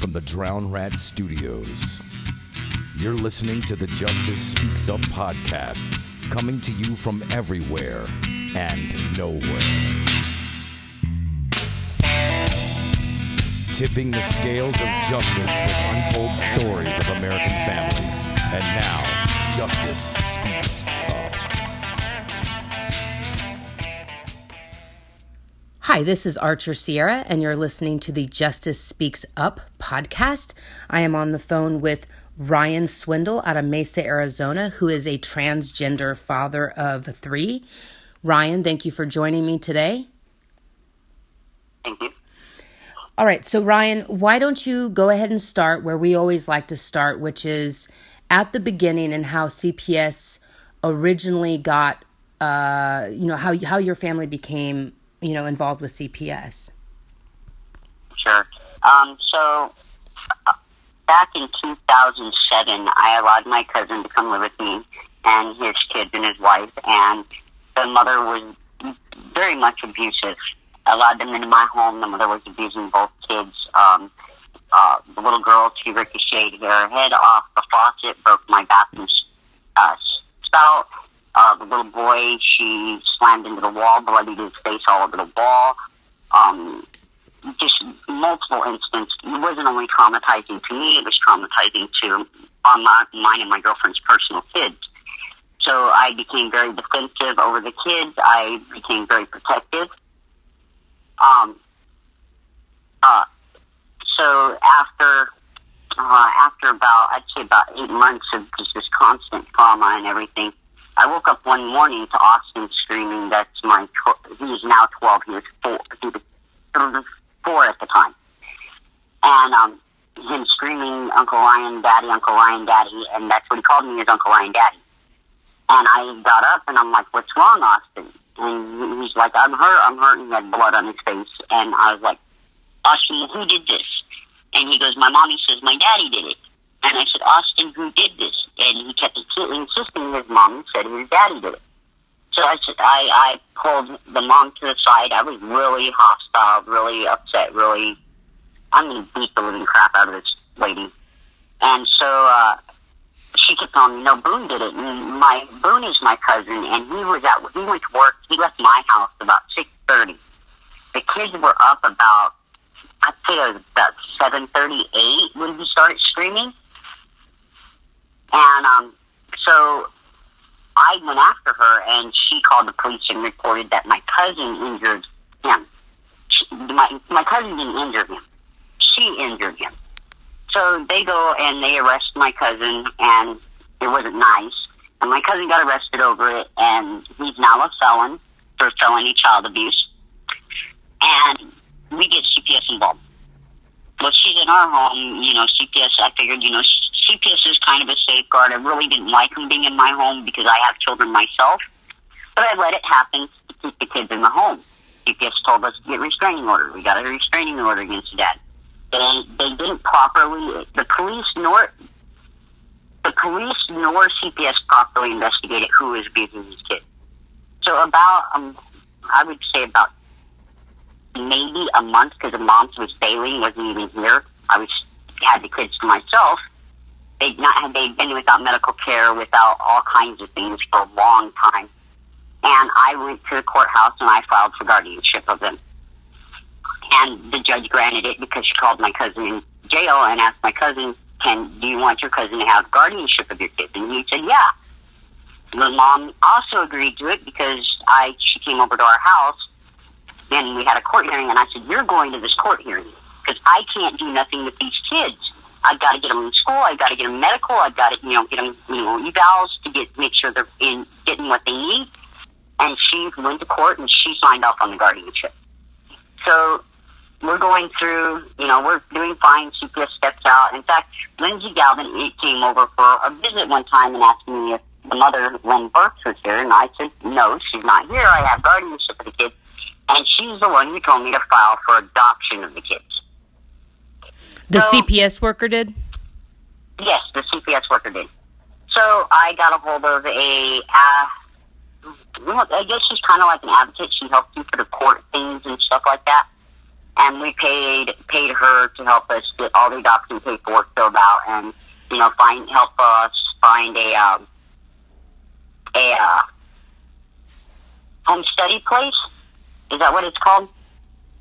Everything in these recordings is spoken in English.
from the Drown Rat Studios. You're listening to the Justice Speaks Up podcast, coming to you from everywhere and nowhere. Tipping the scales of justice with untold stories of American families. And now, Justice Speaks Hi, this is Archer Sierra, and you're listening to the Justice Speaks Up podcast. I am on the phone with Ryan Swindle out of Mesa, Arizona, who is a transgender father of three. Ryan, thank you for joining me today. Thank you. All right, so Ryan, why don't you go ahead and start where we always like to start, which is at the beginning and how CPS originally got, uh, you know, how how your family became you know, involved with CPS? Sure. Um, so uh, back in 2007, I allowed my cousin to come live with me and his kids and his wife, and the mother was very much abusive. I allowed them into my home. The mother was abusing both kids. Um, uh, the little girl, she ricocheted her head off the faucet, broke my bathroom uh, spout. Uh, the little boy, she slammed into the wall, bloodied his face all over the wall. Um, just multiple instances. It wasn't only traumatizing to me; it was traumatizing to on my, mine and my girlfriend's personal kids. So I became very defensive over the kids. I became very protective. Um. Uh. So after uh, after about I'd say about eight months of just this constant trauma and everything, I woke up one morning to Austin screaming. That's my. Tw- he's now twelve. He was four. He was four at the time, and um, him screaming, "Uncle Ryan, Daddy, Uncle Ryan, Daddy," and that's what he called me, is Uncle Ryan, Daddy. And I got up and I'm like, "What's wrong, Austin?" And he's like, "I'm hurt. I'm hurt." And he had blood on his face, and I was like, "Austin, who did this?" And he goes, "My mommy says my daddy did it." And I said, Austin, who did this? And he kept insisting his mom said his daddy did it. So I I, I pulled the mom to the side. I was really hostile, really upset, really, I'm going to beat the living crap out of this lady. And so, uh, she kept on, no, Boone did it. And my, Boone is my cousin, and he was at, he went to work, he left my house about 6.30. The kids were up about, I'd say it was about 7.38 when he started screaming. And um, so I went after her, and she called the police and reported that my cousin injured him. She, my my cousin didn't injure him; she injured him. So they go and they arrest my cousin, and it wasn't nice. And my cousin got arrested over it, and he's now a felon for felony child abuse. And we get CPS involved. Well, she's in our home, you know, CPS, I figured, you know, CPS is kind of a safeguard. I really didn't like him being in my home because I have children myself, but I let it happen to keep the kids in the home. CPS told us to get restraining order. We got a restraining order against dad. They they didn't properly. The police nor the police nor CPS properly investigated who was abusing his kid. So about um, I would say about maybe a month because the mom was bailing, wasn't even here. I was had the kids to myself they'd not had they'd been without medical care, without all kinds of things for a long time. And I went to the courthouse and I filed for guardianship of them. And the judge granted it because she called my cousin in jail and asked my cousin, "Can do you want your cousin to have guardianship of your kids?" And he said, "Yeah." The mom also agreed to it because I she came over to our house and we had a court hearing, and I said, "You're going to this court hearing because I can't do nothing with these kids." I've got to get them in school. I've got to get them medical. I've got to, you know, get them, you know, evals to get make sure they're in getting what they need. And she went to court and she signed off on the guardianship. So we're going through, you know, we're doing fine. CPS steps out. In fact, Lindsay Galvin came over for a visit one time and asked me if the mother, Lynn Burks, was here. And I said, no, she's not here. I have guardianship of the kids. And she's the one who told me to file for adoption of the kids. The so, CPS worker did? Yes, the CPS worker did. So I got a hold of a, uh, I guess she's kind of like an advocate. She helps you for the court things and stuff like that. and we paid paid her to help us get all the adoption paperwork filled out, and you know, find help us find a um, a uh, home study place. Is that what it's called?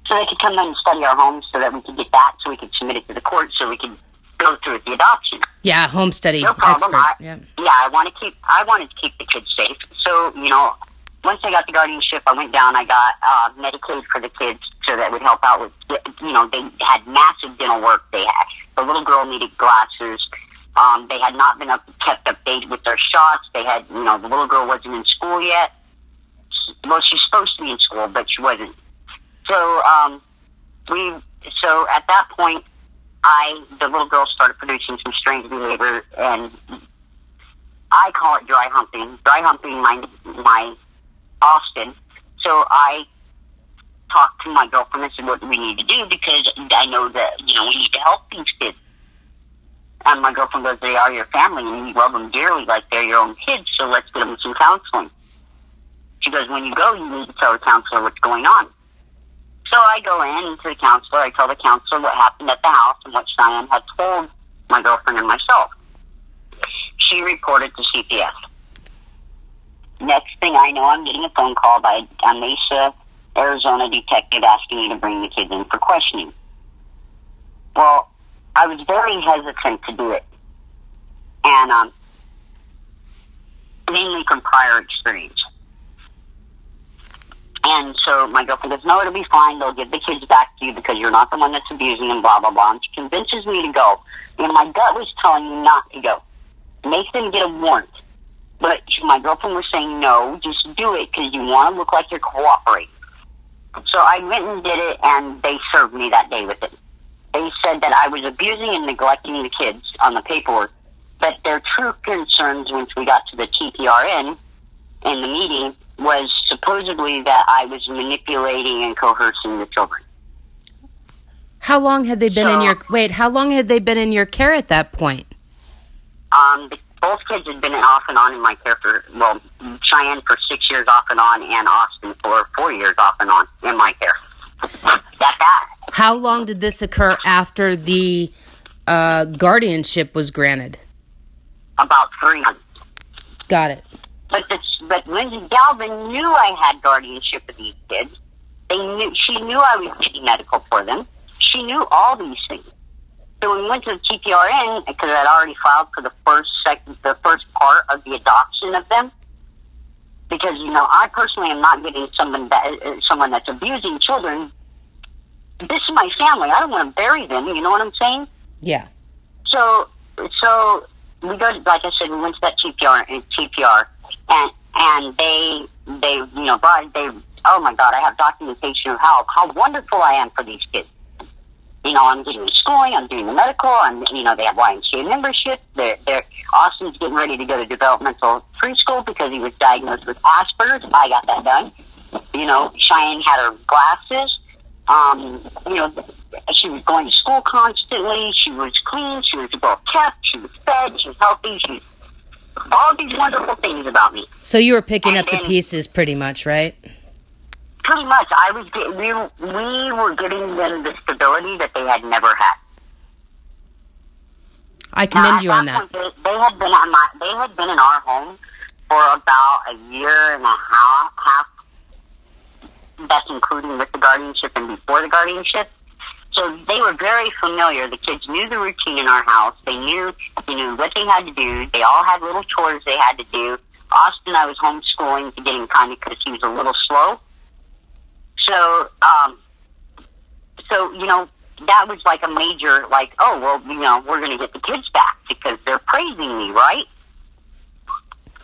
So they could come in and study our homes, so that we could get that, so we could submit it to the court, so we could go through with the adoption. Yeah, home study No problem. I, Yeah. yeah, I want to keep. I wanted to keep the kids safe. So you know, once I got the guardianship, I went down. I got uh, Medicaid for the kids, so that would help out with. You know, they had massive dental work. They had the little girl needed glasses. Um, they had not been up kept updated with their shots. They had, you know, the little girl wasn't in school yet. Well, she's supposed to be in school, but she wasn't. So um, we. So at that point, I the little girl started producing some strange behavior, and I call it dry humping. Dry humping my my Austin. So I talked to my girlfriend and said, "What do we need to do?" Because I know that you know we need to help these kids. And my girlfriend goes, "They are your family, and you love them dearly, like they're your own kids. So let's get them some counseling." She goes, "When you go, you need to tell the counselor what's going on." So I go in to the counselor. I tell the counselor what happened at the house and what Cheyenne had told my girlfriend and myself. She reported to CPS. Next thing I know, I'm getting a phone call by a Mesa, Arizona detective asking me to bring the kids in for questioning. Well, I was very hesitant to do it. And, um, mainly from prior experience. And so my girlfriend goes, no, it'll be fine. They'll give the kids back to you because you're not the one that's abusing them, blah, blah, blah. And she convinces me to go. And my gut was telling me not to go. Make them get a warrant. But my girlfriend was saying, no, just do it because you want to look like you're cooperating. So I went and did it, and they served me that day with it. They said that I was abusing and neglecting the kids on the paperwork. But their true concerns once we got to the TPRN in the meeting was supposedly that I was manipulating and coercing the children. How long had they been in So- your wait? How long had they been in your care at that point? Um, both kids had been off and on in my care for, well, Cheyenne for six years off and on, and Austin for four years off and on in my care. That that. How long did this occur after the uh, guardianship was granted? About three months. Got it. But the, but Lindsay Galvin knew I had guardianship of these kids. They knew she knew I was getting medical for them. She knew all these things. So when we went to the TPRN, because I'd already filed for the first second, the first part of the adoption of them, because you know I personally am not getting someone that uh, someone that's abusing children. This is my family. I don't want to bury them. You know what I'm saying? Yeah. So, so we go to, like I said, we went to that TPR and TPR, and and they they you know brought they oh my god, I have documentation of how how wonderful I am for these kids. You know, I'm getting the schooling, I'm doing the medical, I'm you know they have YMCA membership. They're they're Austin's getting ready to go to developmental preschool because he was diagnosed with Asperger's. I got that done. You know, Cheyenne had her glasses. Um, you know, she was going to school constantly. She was clean. She was well kept. She was fed. She was healthy. She all these wonderful things about me. So you were picking And up the pieces pretty much, right? Pretty much, I was get, we we were getting them the stability that they had never had. I commend at you on that. Point, they, they had been at my they had been in our home for about a year and a half. half that's including with the guardianship and before the guardianship. So they were very familiar. The kids knew the routine in our house. They knew, you knew what they had to do. They all had little chores they had to do. Austin, I was homeschooling to get him kind of because he was a little slow. So, um, so you know, that was like a major, like, oh well, you know, we're going to get the kids back because they're praising me, right?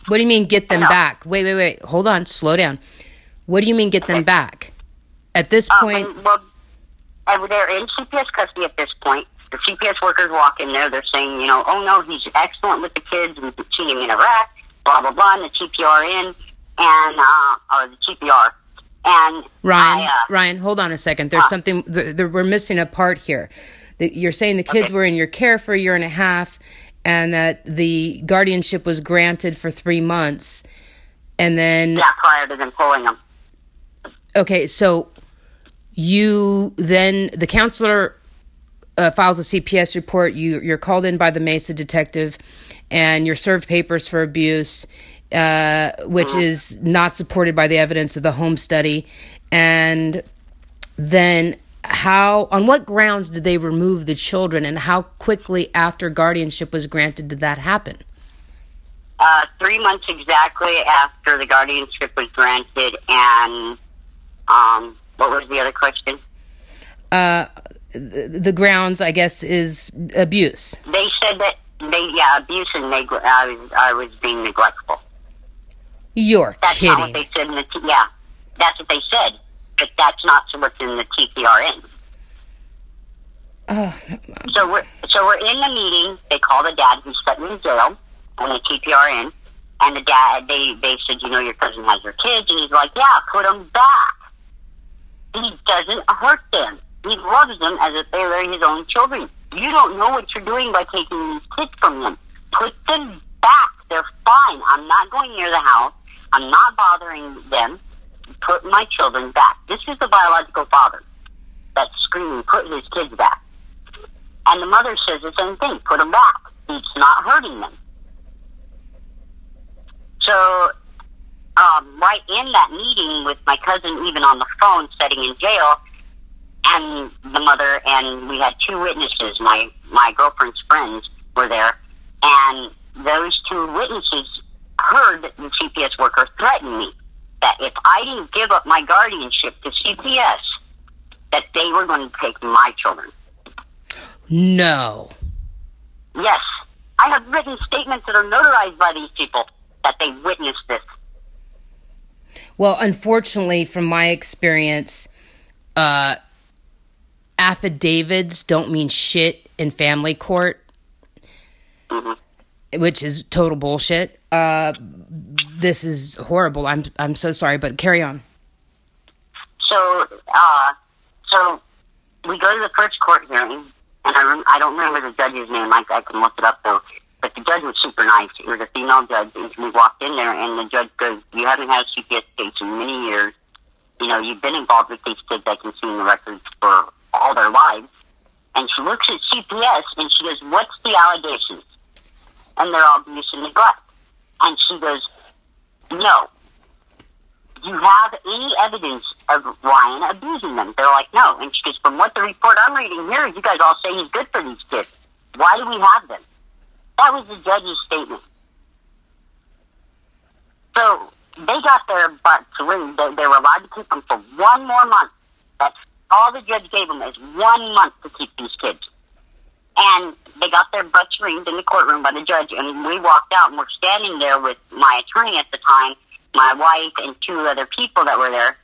What do you mean get them back? Wait, wait, wait. Hold on. Slow down. What do you mean get them back? At this Uh, point, when- well, and they're in CPS custody at this point. The CPS workers walk in there. They're saying, you know, oh no, he's excellent with the kids. We've seen him interact. Blah blah blah. And the TPRN and uh, or the TPR and Ryan, I, uh, Ryan, hold on a second. There's Ah. something th- th- we're missing a part here. That You're saying the kids Okay. were in your care for a year and a half, and that the guardianship was granted for three months, and then yeah, prior to them pulling them. okay, so you then the counselor uh, files a CPS report. You you're called in by the Mesa detective, and you're served papers for abuse, uh, which is not supported by the evidence of the home study. And then how on what grounds did they remove the children, and how quickly after guardianship was granted did that happen? Uh, three months exactly after the guardianship was granted, and um, what was the other question? Uh, the, the grounds, I guess, is abuse. They said that they yeah abuse and neg- I was I was being neglectful. You're That's not what kidding. they said in the T- yeah. That's what they said, but that's not what's in the TPRN. Oh, So we're so we're in the meeting. They call the dad who's sitting in jail on the TPRN, and the dad they they said, you know, your cousin has your kids, and he's like, yeah, put them back. He doesn't hurt them. He loves them as if they were his own children. You don't know what you're doing by taking these kids from them. Put them back. They're fine. I'm not going near the house. I'm not bothering them. Put my children back. This is the biological father that's screaming, put his kids back. And the mother says the same thing, put them back. It's not hurting them. So, um, right in that meeting with my cousin, even on the phone, sitting in jail, and the mother, and we had two witnesses. My my girlfriend's friends were there, and those two witnesses heard the CPS worker threaten me that if I didn't give up my guardianship to CPS, that they were going to take my children. no. Yes, I have written statements that are notarized by these people that they witnessed this. Well, unfortunately, from my experience, uh, affidavits don't mean shit in family court, Mhm. which is total bullshit. Uh, this is horrible. I'm I'm so sorry, but carry on. So, uh, so we go to the first court hearing, and I, rem- I don't remember the judge's name. I, I can look it up though. The judge was super nice. It was a female judge, and we walked in there, and the judge goes, "You haven't had a CPS case in many years. You know, you've been involved with these kids. I can see in the records for all their lives." And she looks at CPS, and she goes, "What's the allegations?" And they're all abuse and neglect. And she goes, "No." Do you have any evidence of Ryan abusing them? They're like, no. And she goes, from what the report I'm reading here, you guys all say he's good for these kids. Why do we have them? That was the judge's statement. So they got their butts ringed. They, they were allowed to keep them for one more month. That's all the judge gave them is one month to keep these kids. And they got their butts ringed in the courtroom by the judge, and we walked out, and we're standing there with my attorney at the time, my wife, and two other people that were there,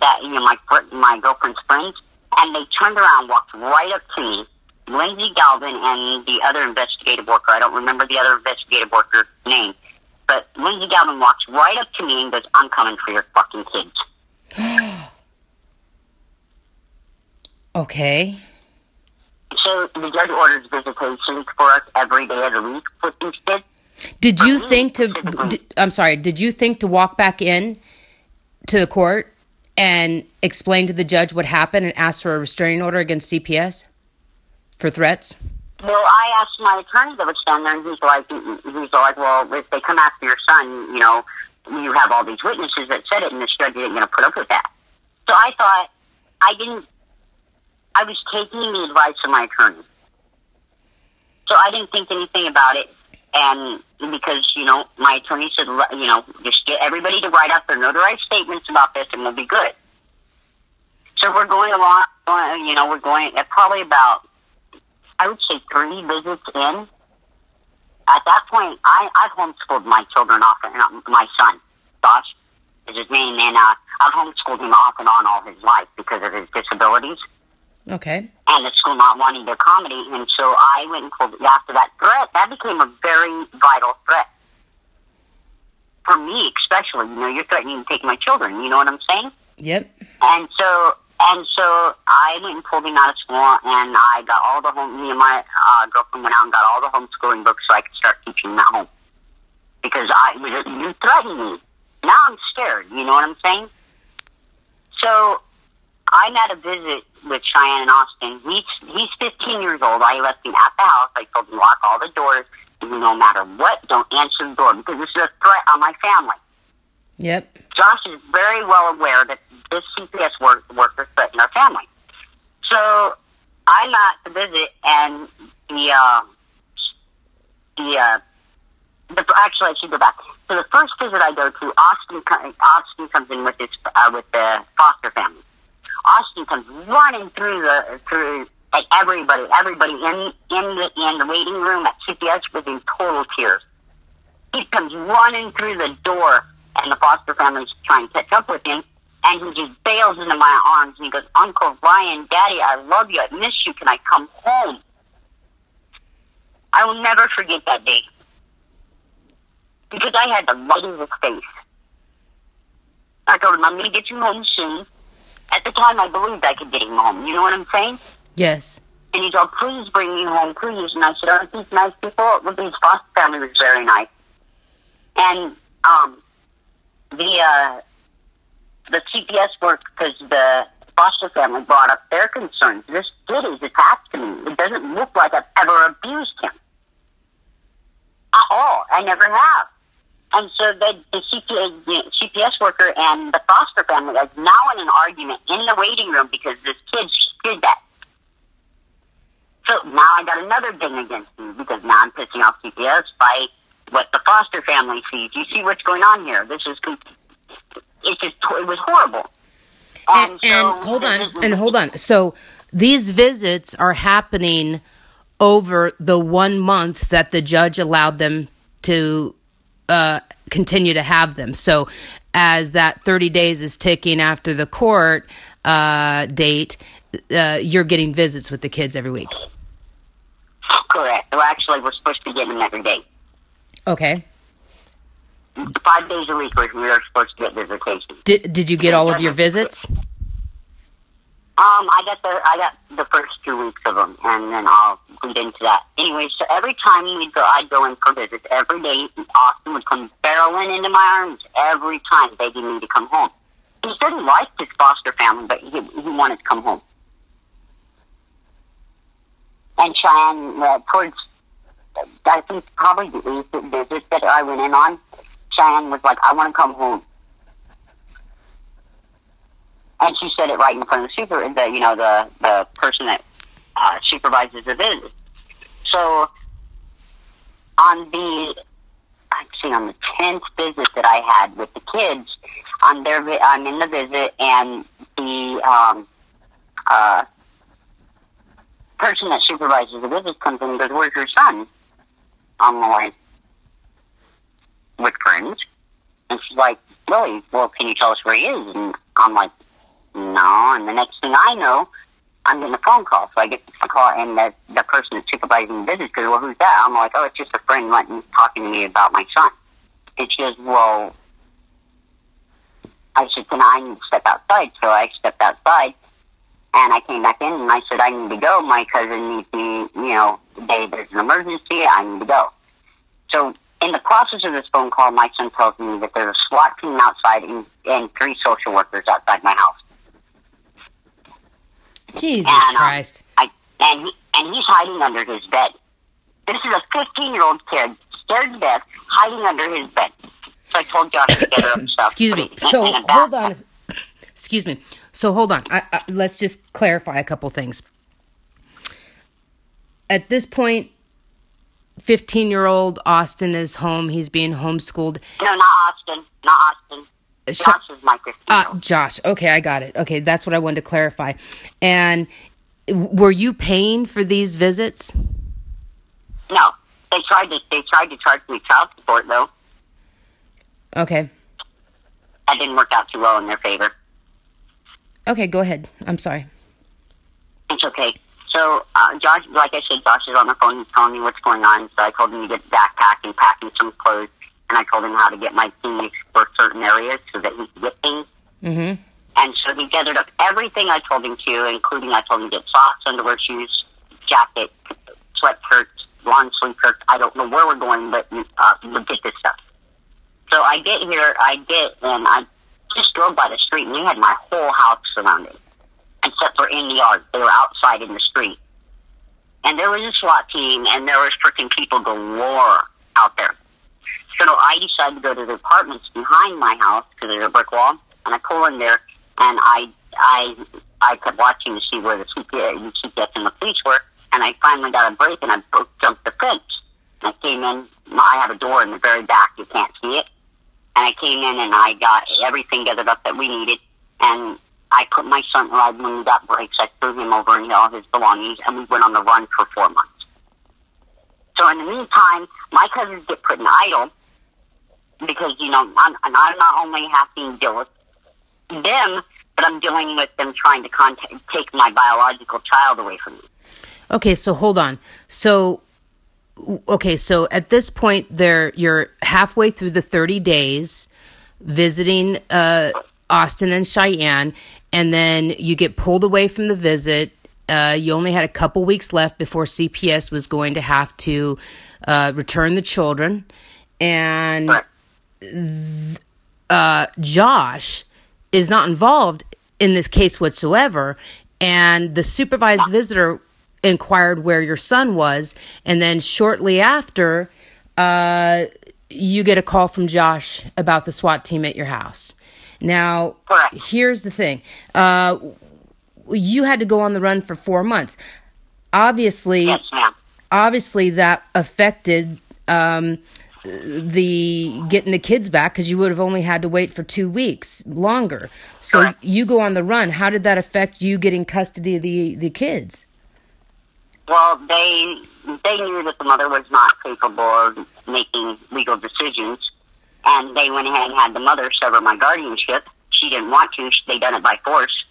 that you know, my my girlfriend's friends, and they turned around, walked right up to me, Lindsay Galvin and the other investigative worker. I don't remember the other investigative worker's name, but Lindsay Galvin walks right up to me and goes, "I'm coming for your fucking kids." Okay. So the judge orders visitations for us every day of the week with these kids. Did you think to? specifically. d- I'm sorry. Did you think to walk back in to the court and explain to the judge what happened and ask for a restraining order against CPS for threats? Well, I asked my attorney that was standing there, and he's like, he's like, well, if they come after your son, you know, you have all these witnesses that said it, and this judge isn't going to put up with that. So I thought, I didn't, I was taking the advice of my attorney. So I didn't think anything about it, and because, you know, my attorney said, you know, just get everybody to write out their notarized statements about this, and we'll be good. So we're going along, you know, we're going at probably about I would say three visits in. At that point, I, I've homeschooled my children off, and uh, my son, Josh, is his name, and uh, I've homeschooled him off and on all his life because of his disabilities Okay. and the school not wanting to accommodate him. So I went and pulled after that threat. That became a very vital threat for me, especially. You know, you're threatening to take my children. You know what I'm saying? Yep. And so, and so I went and pulled him out of school, and I got all the home. Me and my uh, girlfriend went out and got all the homeschooling books so I could start teaching him at home. Because I, you threatened me. Now I'm scared. You know what I'm saying? So, I'm at a visit with Cheyenne and Austin. He's he's 15 years old. I left him at the house. I told him lock all the doors. And no matter what, don't answer the door because this is a threat on my family. Yep. Josh is very well aware that this CPS work, worker threatened our family. So I'm at the visit, and the uh, the uh, the actually I should go back. So the first visit I go to, Austin Austin comes in with his uh, with the foster family. Austin comes running through the through like everybody, everybody in in the in the waiting room at CPS with in total tears. He comes running through the door, and the foster family's trying to catch up with him, and he just bails into my arms and he goes, "Uncle Ryan, Daddy, I love you. I miss you. Can I come home?" I will never forget that day because I had the light of his face. I told him, "I'm going to get you home soon." At the time, I believed I could get him home. You know what I'm saying? Yes. And he said, please bring me home, please. And I said, aren't these nice people? Well, these foster family was very nice. And um, the uh, the CPS work, because the foster family brought up their concerns. This kid is attached to me. It doesn't look like I've ever abused him. At all. I never have. And so the, the the CPS worker and the foster family are now in an argument in the waiting room because this kid did that. So now I got another thing against me because now I'm pissing off CPS by what the foster family sees. You see what's going on here? This is it's just it was horrible. And, and, so, and hold on, and hold on. So these visits are happening over the one month that the judge allowed them to uh, continue to have them. So as that 30 days is ticking after the court uh, date, uh, you're getting visits with the kids every week. Correct. Well, actually, we're supposed to get them every day. Okay. Five days a week, we are supposed to get visitation. Did Did you get all of your visits? Um, I got the I got the first two weeks of them, and then I'll lead into that. Anyway, so every time we go, I'd go in for visits every day. Austin would come barreling into my arms every time, begging me to come home. He didn't like his foster family, but he he wanted to come home. And Cheyenne, uh, towards I think probably the eighth visit that I went in on, Cheyenne was like, "I want to come home." and she said it right in front of the super, the you know the the person that uh, supervises the visit. So on the actually on the tenth visit that I had with the kids, on their I'm in the visit and the um, uh, person that supervises the visit comes in and goes, "Where's your son?" I'm like, "With friends," and she's like, "Really? Well, can you tell us where he is?" And I'm like, no, and the next thing I know, I'm getting a phone call. So I get the call, and the, the person that's supervising the business goes, well, who's that? I'm like, oh, it's just a friend letting, talking to me about my son. And she goes, well, I said, can I step outside? So I stepped outside, and I came back in, and I said, I need to go. My cousin needs me, you know, they, there's an emergency. I need to go. So in the process of this phone call, my son tells me that there's a SWAT team outside and, and three social workers outside my house. Jesus and, um, Christ. I, and, he, and he's hiding under his bed. This is a 15 year old kid, scared to death, hiding under his bed. So I told Josh to get her stuff. Excuse me. So hold on. Excuse me. So hold on. I, I, let's just clarify a couple things. At this point, 15 year old Austin is home. He's being homeschooled. No, not Austin. Not Austin. Josh is my 15 uh, Josh. Okay, I got it. Okay, that's what I wanted to clarify. And were you paying for these visits? No, they tried to. They tried to charge me child support though. Okay. That didn't work out too well in their favor. Okay, go ahead. I'm sorry. It's okay. So, uh, Josh, like I said, Josh is on the phone. He's telling me what's going on. So I told him to get backpack and packing some clothes and I told him how to get my teammates for certain areas so that he could get things. Mm-hmm. And so he gathered up everything I told him to, including I told him to get socks, underwear, shoes, jacket, sweatshirts, long sleeve shirts. I don't know where we're going, but uh, we'll get this stuff. So I get here, I get, and I just drove by the street, and we had my whole house surrounded. Except for in the yard. They were outside in the street. And there was a SWAT team, and there was freaking people galore out there. So I decided to go to the apartments behind my house because there's a brick wall, and I pull in there, and I I I kept watching to see where the CPS, CPS and the police were, and I finally got a break, and I broke, jumped the fence. And I came in. I have a door in the very back; you can't see it. And I came in, and I got everything gathered up that we needed, and I put my son right when we got breaks. I threw him over and all his belongings, and we went on the run for four months. So in the meantime, my cousins get put in idle because you know I'm, I'm not only having to deal with them, but I'm dealing with them trying to contact, take my biological child away from me. Okay, so hold on. So okay, so at this point there you're halfway through the 30 days visiting uh, Austin and Cheyenne and then you get pulled away from the visit. Uh, you only had a couple weeks left before CPS was going to have to uh, return the children. And uh, Josh is not involved in this case whatsoever. And the supervised visitor inquired where your son was. And then shortly after, uh, you get a call from Josh about the SWAT team at your house. Now, here's the thing uh, you had to go on the run for four months. Obviously, yes, obviously, that affected um, the getting the kids back because you would have only had to wait for two weeks longer. So Correct. you go on the run. How did that affect you getting custody of the the kids? Well, they they knew that the mother was not capable of making legal decisions, and they went ahead and had the mother sever my guardianship. She didn't want to. They done it by force.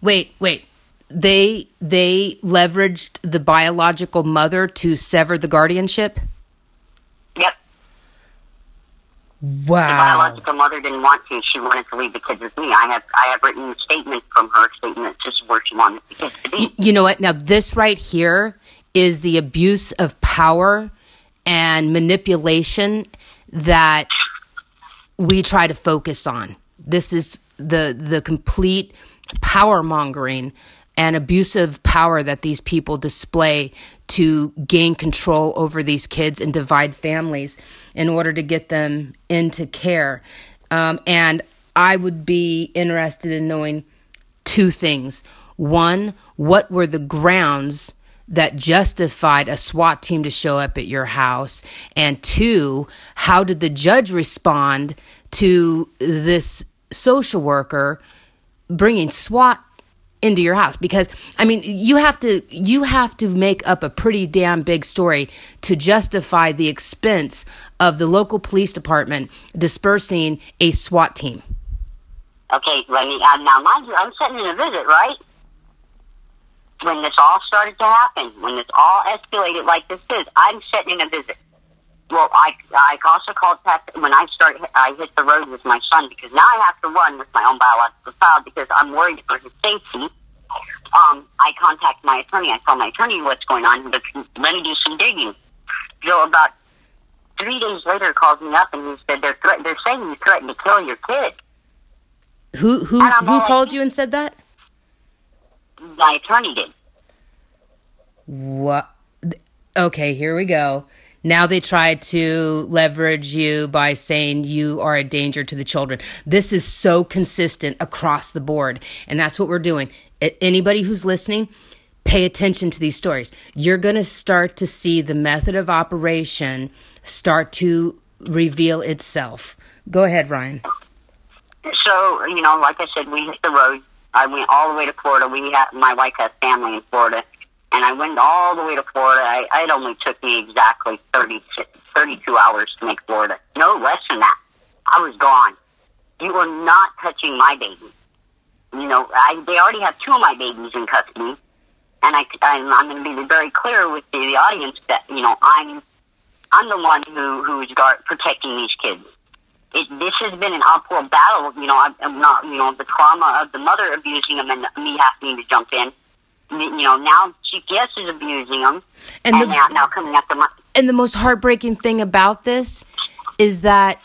Wait, wait. They they leveraged the biological mother to sever the guardianship. Yep. Wow. The biological mother didn't want to. She wanted to leave the kids with me. I have I have written statements from her stating that this is where she wanted the kids to be. You know what? Now this right here is the abuse of power and manipulation that we try to focus on. This is the the complete power mongering and abusive power that these people display to gain control over these kids and divide families in order to get them into care. Um, and I would be interested in knowing two things. One, what were the grounds that justified a SWAT team to show up at your house? And two, how did the judge respond to this social worker bringing SWAT into your house because i mean you have to you have to make up a pretty damn big story to justify the expense of the local police department dispersing a SWAT team Okay, let me now mind you, I'm sending in a visit, right? When this all started to happen, when this all escalated like this is, I'm sitting in a visit. Well, I I also called Pat when I started. I hit the road with my son because now I have to run with my own biological child because I'm worried for his safety. Um, I contact my attorney. I tell my attorney what's going on. But let me do some digging. So about three days later, calls me up and he said they're thre- they're saying you threatened to kill your kid. who who who all called you and said that My attorney did. what okay here we go now they try to leverage you by saying you are a danger to the children. This is so consistent across the board. And that's what we're doing. Anybody who's listening, pay attention to these stories. You're going to start to see the method of operation start to reveal itself. Go ahead, Ryan. So, you know, like I said, we hit the road. I went all the way to Florida. We had my wife has family in Florida, and I went all the way to Florida. I, it only took me exactly 30, 32 hours to make Florida. No less than that. I was gone. You were not touching my baby. You know, I, they already have two of my babies in custody, and I, I'm, I'm going to be very clear with the, the audience that you know I'm I'm the one who who is guard, protecting these kids it, this has been an uphill battle. You know, I'm, I'm not, you know, the trauma of the mother abusing them and me having to jump in. You know, now CPS is abusing them, And and, the- now, now coming after my. And the most heartbreaking thing about this is that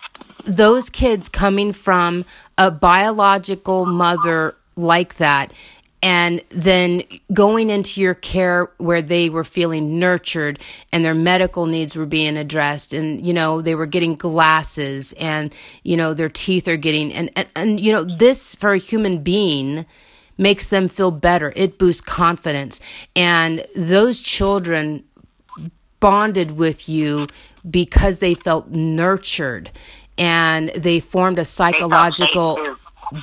those kids coming from a biological mother like that and then going into your care where they were feeling nurtured and their medical needs were being addressed and you know they were getting glasses and you know their teeth are getting and and, and you know this for a human being makes them feel better. It boosts confidence. And those children bonded with you because they felt nurtured and they formed a psychological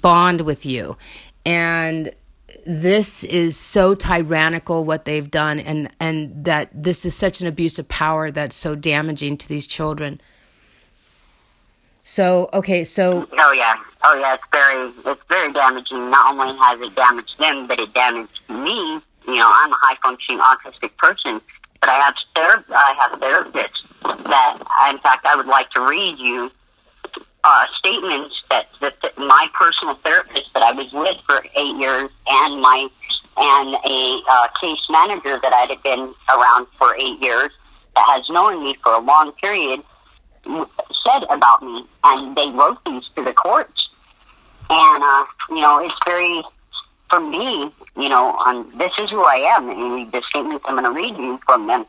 bond with you. And this is so tyrannical what they've done and and that this is such an abuse of power that's so damaging to these children. So okay so oh yeah. Oh yeah it's very it's very damaging. Not only has it damaged them but it damaged me. You know i'm a high functioning autistic person but i have ther- i have therapists that in fact i would like to read you uh, statements that, that, that my personal therapist that I was with for eight years and my and a uh, case manager that I had been around for eight years that has known me for a long period said about me, and they wrote these to the courts. And uh, you know, it's very for me. You know, um, this is who I am, and the statements I'm going to read you from them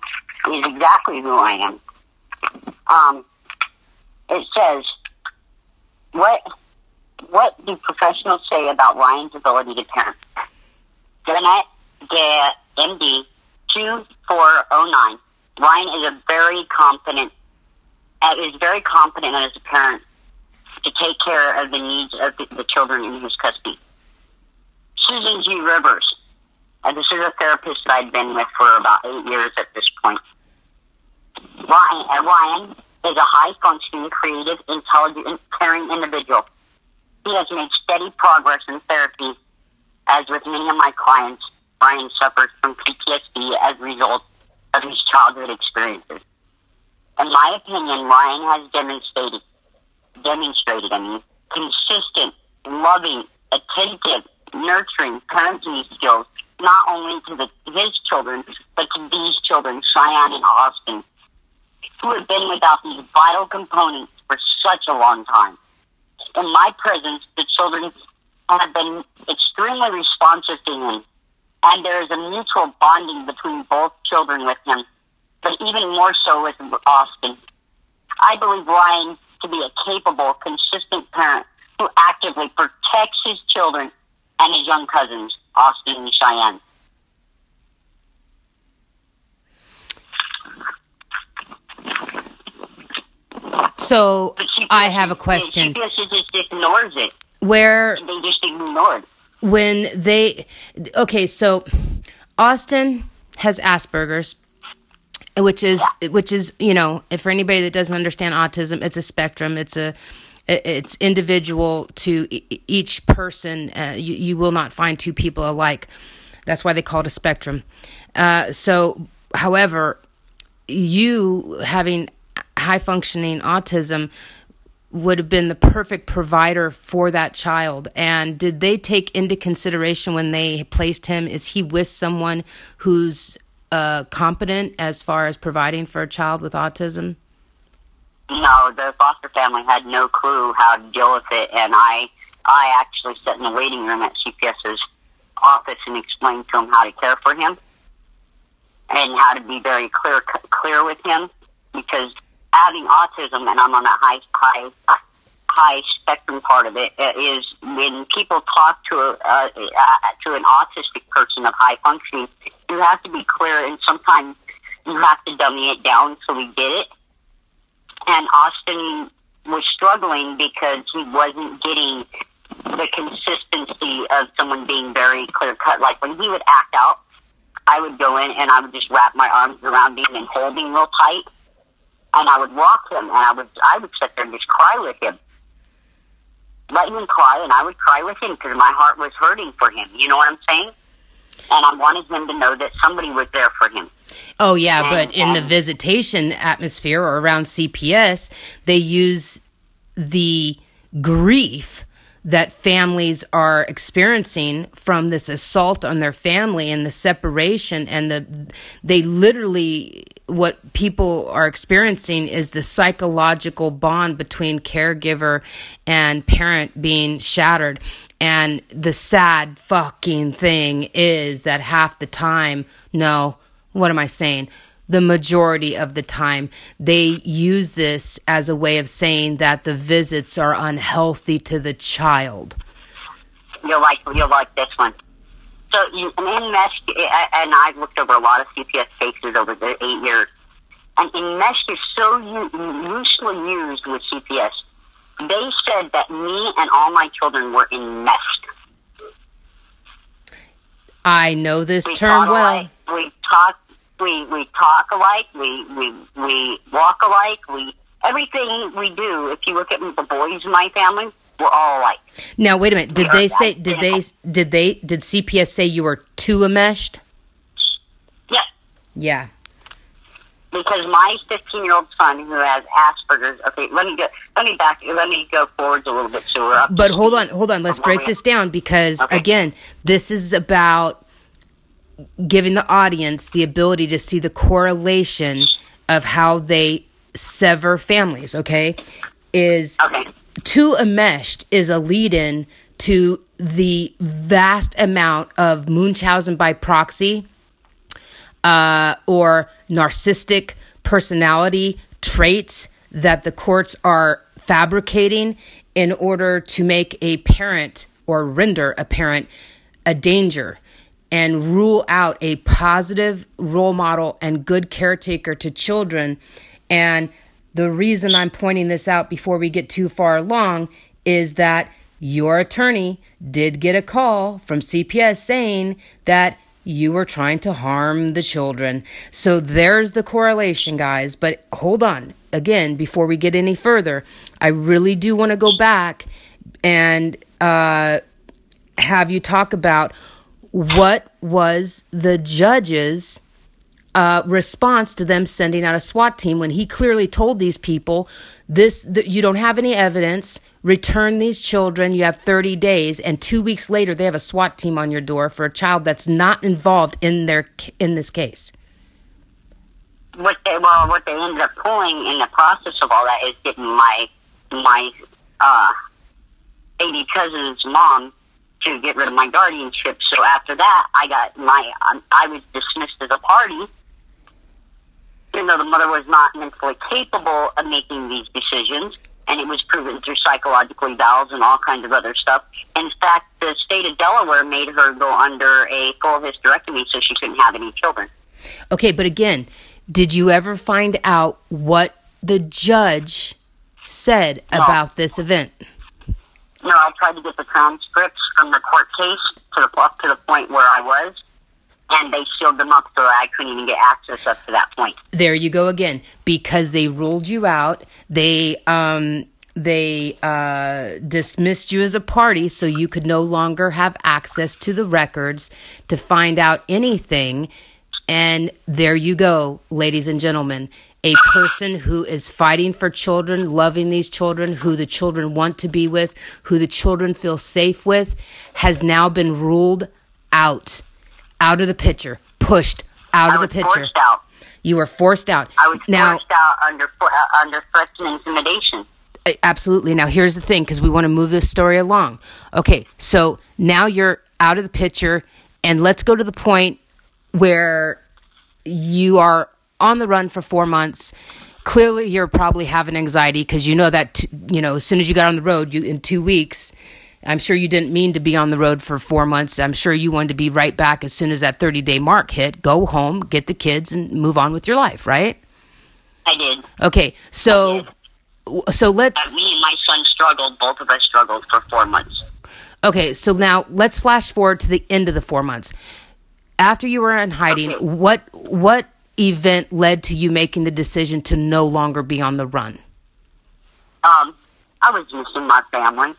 is exactly who I am. Um, it says what what do professionals say about Ryan's ability to parent? Janet De MD two four oh nine. Ryan is a very competent uh, is very competent as a parent to take care of the needs of the, the children in his custody. Susan G. Rivers. Uh, this is a therapist that I've been with for about eight years at this point. Ryan, uh, Ryan is a high functioning, creative, intelligent, caring individual. He has made steady progress in therapy. As with many of my clients, Brian suffered from PTSD as a result of his childhood experiences. In my opinion, Ryan has demonstrated, demonstrated, I mean, consistent, loving, attentive, nurturing parenting skills, not only to the, his children, but to these children, Cheyenne and Austin, who have been without these vital components for such a long time. In my presence, the children have been extremely responsive to him, and there is a mutual bonding between both children with him, but even more so with Austin. I believe Ryan to be a capable, consistent parent who actively protects his children and his young cousins, Austin and Cheyenne. So I have a question. CPS just ignores it. Where They just ignore it. when they okay, so Austin has Asperger's, which is which is you know, if for anybody that doesn't understand autism, it's a spectrum. It's a it's individual to each person. Uh, you, you will not find two people alike. That's why they call it a spectrum. Uh, so, however, you having high functioning autism would have been the perfect provider for that child. And did they take into consideration when they placed him? Is he with someone who's uh, competent as far as providing for a child with autism? No, the foster family had no clue how to deal with it, and I, I actually sat in the waiting room at CPS's office and explained to him how to care for him and how to be very clear, clear with him because having autism, and I'm on that high, high, high spectrum part of it, uh, when people talk to a, uh, uh, to an autistic person of high functioning, you have to be clear, and sometimes you have to dummy it down so we get it. And Austin was struggling because he wasn't getting the consistency of someone being very clear cut. Like when he would act out, I would go in and I would just wrap my arms around him and hold him real tight and I would walk him, and I would I would sit there and just cry with him, let him cry, and I would cry with him because my heart was hurting for him. You know what I'm saying? And I wanted him to know that somebody was there for him. Oh yeah, but in the visitation atmosphere or around CPS, they use the grief that families are experiencing from this assault on their family and the separation and the they literally what people are experiencing is the psychological bond between caregiver and parent being shattered And the sad fucking thing is that half the time, no, what am I saying? The majority of the time, they use this as a way of saying that the visits are unhealthy to the child. You'll like you'll like this one. So you, an enmesh, eh, eh, and I've looked over a lot of CPS cases over the eight years, and enmesh is so loosely used with CPS. They said that me and all my children were enmeshed. I know this we term well. We talk, we we talk alike. We we we walk alike. We everything we do. If you look at the boys in my family, we're all alike. Now wait a minute. Did they say? Did they? Did they? Did CPS say you were too enmeshed? Yeah. Yeah. Because my 15 year old son who has Asperger's. Okay, let me go. Let me back. Let me go forwards a little bit. So we're up. But hold on, hold on. Let's break this down because okay. again, this is about giving the audience the ability to see the correlation of how they sever families. Okay, is okay too enmeshed is a lead in to the vast amount of Munchausen by proxy uh, or narcissistic personality traits that the courts are fabricating in order to make a parent or render a parent a danger and rule out a positive role model and good caretaker to children. And the reason I'm pointing this out before we get too far along is that your attorney did get a call from CPS saying that you were trying to harm the children. So there's the correlation, guys. But hold on. Again, before we get any further, I really do want to go back and uh, have you talk about what was the judge's uh, response to them sending out a SWAT team when he clearly told these people this that you don't have any evidence. Return these children. You have 30 days. And 2 weeks later they have a SWAT team on your door for a child that's not involved in their in this case. What they well what they ended up pulling in the process of all that is getting my my uh baby cousin's mom to get rid of my guardianship. So after that I got my um, I was dismissed as a party even though the mother was not mentally capable of making these decisions, and it was proven through psychological evals and all kinds of other stuff. In fact, the state of Delaware made her go under a full hysterectomy so she couldn't have any children. Okay, but again, did you ever find out what the judge said no. about this event? No, I tried to get the transcripts from the court case to the up to the point where I was, and they sealed them up so I couldn't even get access up to that point. There you go again. Because they ruled you out, they um they uh, dismissed you as a party so you could no longer have access to the records to find out anything. And there you go, ladies and gentlemen. A person who is fighting for children, loving these children, who the children want to be with, who the children feel safe with, has now been ruled out out of the picture, pushed out of the picture. Out. You were forced out. I was now, forced out under uh, under threats and intimidation. Absolutely. Now here's the thing, because we want to move this story along. Okay, so now you're out of the picture, and let's go to the point where you are on the run for four months. Clearly, you're probably having anxiety because you know that t- you know as soon as you got on the road, you in two weeks I'm sure you didn't mean to be on the road for four months. I'm sure you wanted to be right back as soon as that 30 day mark hit. Go home, get the kids, and move on with your life, right? I did. Okay, so did. so let's. Uh, me and my son struggled. Both of us struggled for four months. Okay, so now let's flash forward to the end of the four months. After you were in hiding, okay. what what event led to you making the decision to no longer be on the run? Um, I was missing my family.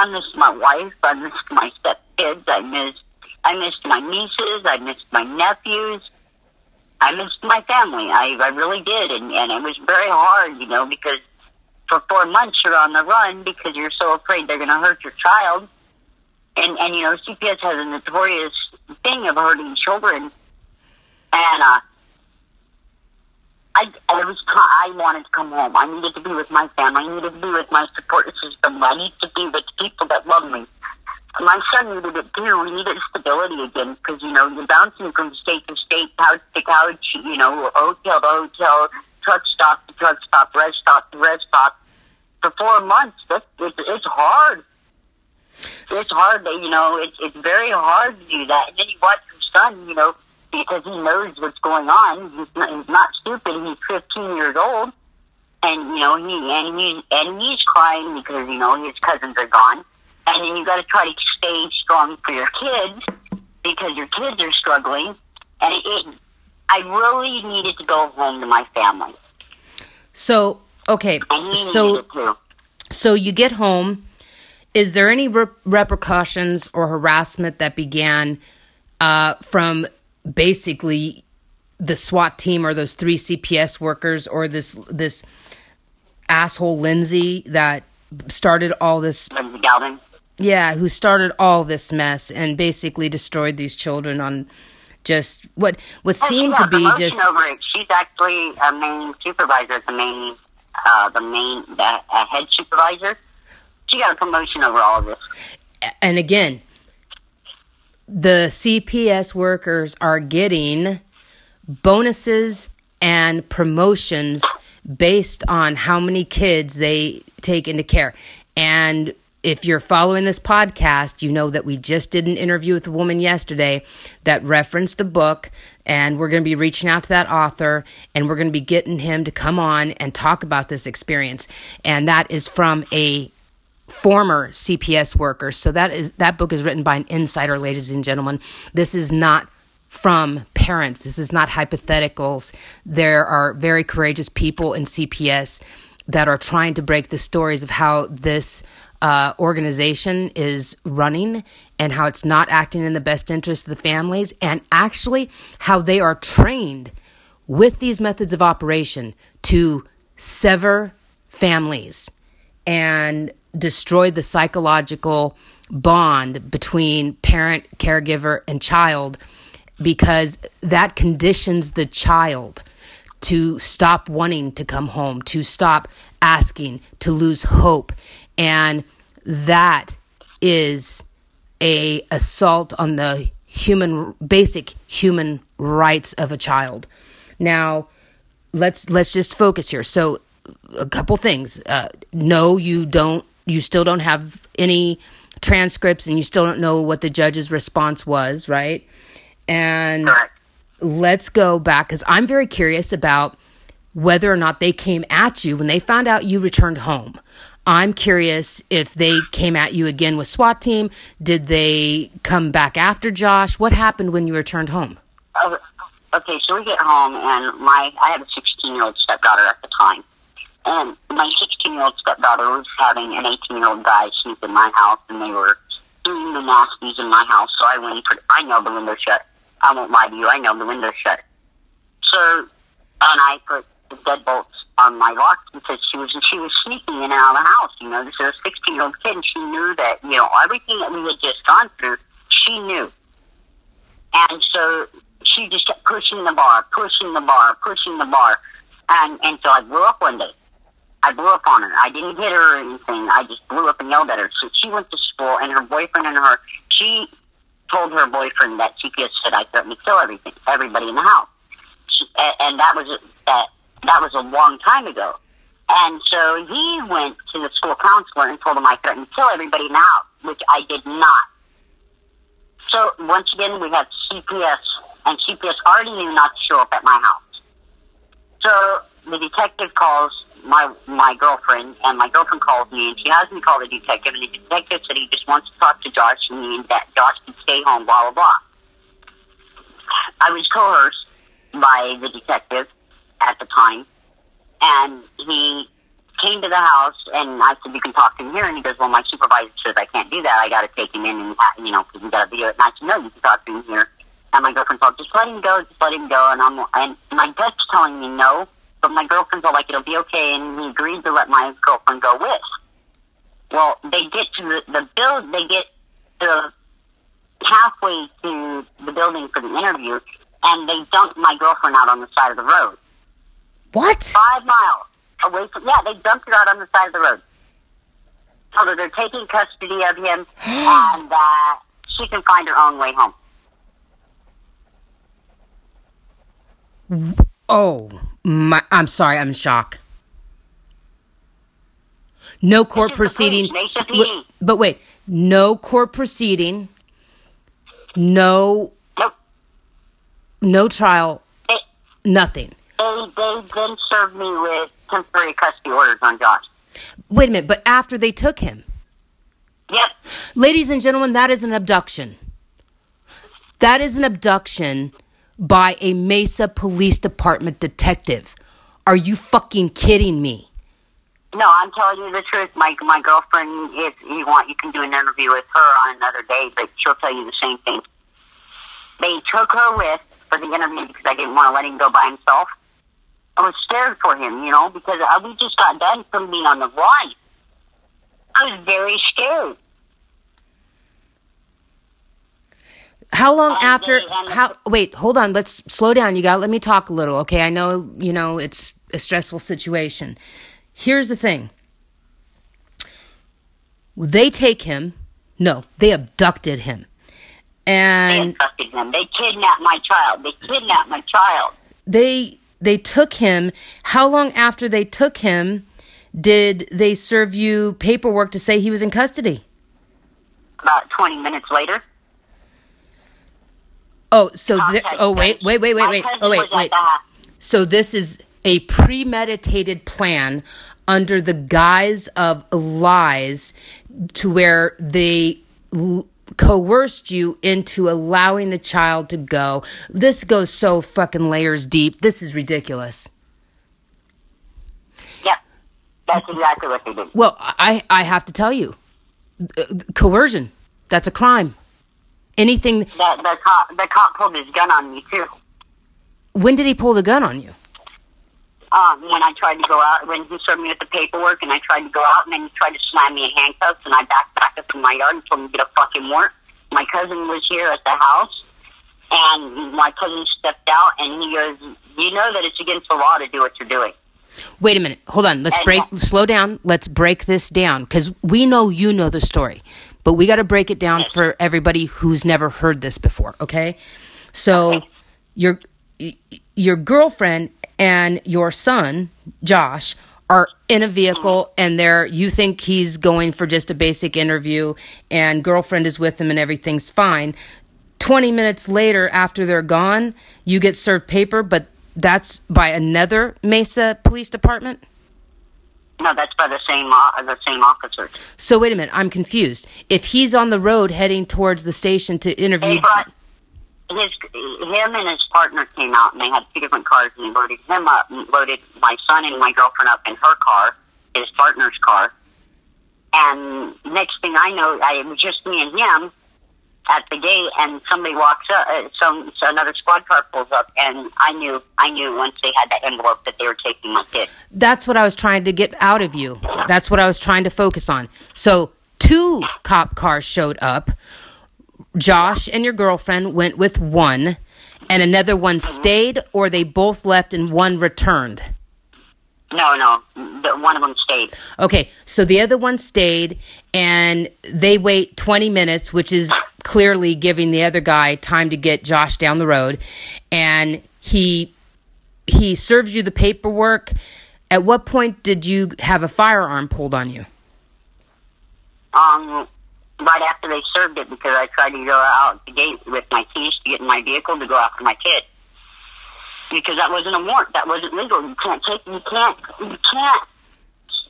I missed my wife. I missed my stepkids. I missed I missed my nieces. I missed my nephews. I missed my family. I, I really did, and, and it was very hard, you know, because for four months you're on the run because you're so afraid they're going to hurt your child. And and you know, CPS has a notorious thing of hurting children, and uh, I, I was I wanted to come home. I needed to be with my family. I needed to be with my support system. I needed to be with people that love me. my son needed it too. We needed stability again because you know you're bouncing from state to state, couch to couch, you know, hotel to hotel, truck stop to truck stop, rest stop to rest stop for four months. That's, it's, it's hard. It's hard. That, you know, it's it's very hard to do that. And then you watch your son, you know, because he knows what's going on. He's not, he's not stupid. He's 15 years old, and you know he and he and he's crying because you know his cousins are gone and then you got to try to stay strong for your kids because your kids are struggling. And it, I really needed to go home to my family. So okay, so so you get home. Is there any re- repercussions or harassment that began uh, from basically the SWAT team or those three CPS workers or this this asshole Lindsay that started all this? Lindsay Galvin. Yeah, who started all this mess and basically destroyed these children on just what what seemed to be just over it. She's actually a main supervisor, the main uh, the main the head supervisor. She got a promotion over all of this. And again, the CPS workers are getting bonuses and promotions based on how many kids they take into care. And if you're following this podcast, you know that we just did an interview with a woman yesterday that referenced a book, and we're going to be reaching out to that author and we're going to be getting him to come on and talk about this experience. And that is from a former CPS workers. So that is that book is written by an insider, ladies and gentlemen. This is not from parents. This is not hypotheticals. There are very courageous people in CPS that are trying to break the stories of how this uh, organization is running and how it's not acting in the best interest of the families, and actually how they are trained with these methods of operation to sever families and destroy the psychological bond between parent, caregiver, and child because that conditions the child to stop wanting to come home, to stop asking, to lose hope and that is a assault on the human basic human rights of a child. Now, let's let's just focus here. So, a couple things. Uh, no, you don't. You still don't have any transcripts, and you still don't know what the judge's response was, right? And let's go back because I'm very curious about whether or not they came at you when they found out you returned home. I'm curious if they came at you again with SWAT team. Did they come back after Josh? What happened when you returned home? Uh, okay, so we get home, and my I had a 16 year old stepdaughter at the time, and my 16 year old stepdaughter was having an 18 year old guy sleep in my house, and they were doing the nasties in my house. So I went and put, I know the window shut. I won't lie to you. I know the window shut. So, and I put the deadbolts on my lock because she was she was sneaking in and out of the house. You know, this is a sixteen year old kid, and she knew that you know everything that we had just gone through. She knew, and so she just kept pushing the bar, pushing the bar, pushing the bar, and and so I blew up one day. I blew up on her. I didn't hit her or anything. I just blew up and yelled at her. So she went to school, and her boyfriend and her, she told her boyfriend that she just said I threatened to kill everything, everybody in the house. She, and, that was that that was a long time ago. And so he went to the school counselor and told him I threatened to kill everybody in the house, which I did not. So once again, we have CPS, and CPS already knew not to show up at my house. So the detective calls my my girlfriend, and my girlfriend calls me, and she has me call the detective, and the detective said he just wants to talk to Josh, and that Josh can stay home, blah blah blah. I was coerced by the detective, at the time, and he came to the house, and I said, "You can talk to him here." And he goes, "Well, my supervisor says I can't do that. I got to take him in, and you know, because we got to video it." And I said, "No, you can talk to him here." And my girlfriend's all, "Just let him go. Just let him go." And I'm, and my gut's telling me no, but my girlfriend's all like, "It'll be okay," and he agreed to let my girlfriend go with. Well, they get to the, the build. They get to halfway to the building for the interview, and they dump my girlfriend out on the side of the road. What? Five miles away from. Yeah, they dumped her out on the side of the road. told her they're taking custody of him and that she can find her own way home. Oh, my, I'm sorry, I'm in shock. No court proceeding. but wait, no court proceeding, no Nope. no trial, They, nothing. they, they then served me with temporary custody orders on Josh. Wait a minute, but after they took him. Yep. Ladies and gentlemen, that is an abduction. That is an abduction by a Mesa Police Department detective. Are you fucking kidding me? No, I'm telling you the truth. My my girlfriend, if you want, you can do an interview with her on another day, but she'll tell you the same thing. They took her with for the interview because I didn't want to let him go by himself. I was scared for him, you know, because we just got done from being on the run. I was very scared. How long And after they- and the- how wait, hold on, let's slow down. You got let me talk a little, okay? I know, you know, it's a stressful situation. Here's the thing. They take him. No, they abducted him. and They abducted him. They kidnapped my child. They kidnapped my child. they they took him. How long after they took him did they serve you paperwork to say he was in custody? About 20 minutes later. Oh, so contact oh wait, wait, wait, wait, wait. Oh wait, wait. So this is a premeditated plan under the guise of lies to where they l- coerced you into allowing the child to go. This goes so fucking layers deep. This is ridiculous. Yep. That's exactly what they did. Well, I I have to tell you, uh, coercion. That's a crime. Anything. The, the, cop, the cop pulled his gun on me, too. When did he pull the gun on you? um, when I tried to go out, when he served me with the paperwork, and I tried to go out, and then he tried to slam me in handcuffs, and I backed back up in my yard and told him to get a fucking warrant. My cousin was here at the house, and my cousin stepped out, and he goes, "You know that it's against the law to do what you're doing." Wait a minute. Hold on. Let's break. Slow down. Let's break this down because we know you know the story, but we got to break it down for everybody who's never heard this before. Okay. So your your girlfriend and your son Josh are in a vehicle and they're you think he's going for just a basic interview and girlfriend is with him and everything's fine 20 minutes later after they're gone you get served paper but that's by another mesa police department No, that's by the same uh, the same officers. so wait a minute i'm confused if he's on the road heading towards the station to interview They brought his him and his partner came out, and they had two different cars, and he loaded him up, and loaded my son and my girlfriend up in her car, his partner's car. And next thing I know, I, it was just me and him at the gate, and somebody walks up, uh, some so another squad car pulls up, and I knew, I knew once they had that envelope that they were taking my kid. That's what I was trying to get out of you. That's what I was trying to focus on. So, two cop cars showed up. Josh and your girlfriend went with one, and another one stayed, or they both left and one returned. No, no, the, one of them stayed. Okay, so the other one stayed, and they wait 20 minutes, which is clearly giving the other guy time to get Josh down the road, and he he serves you the paperwork. At what point did you have a firearm pulled on you? um, right after they served it because I tried to go out the gate with my keys to get in my vehicle to go after my kid. Because that wasn't a warrant. That wasn't legal. You can't take you can't you can't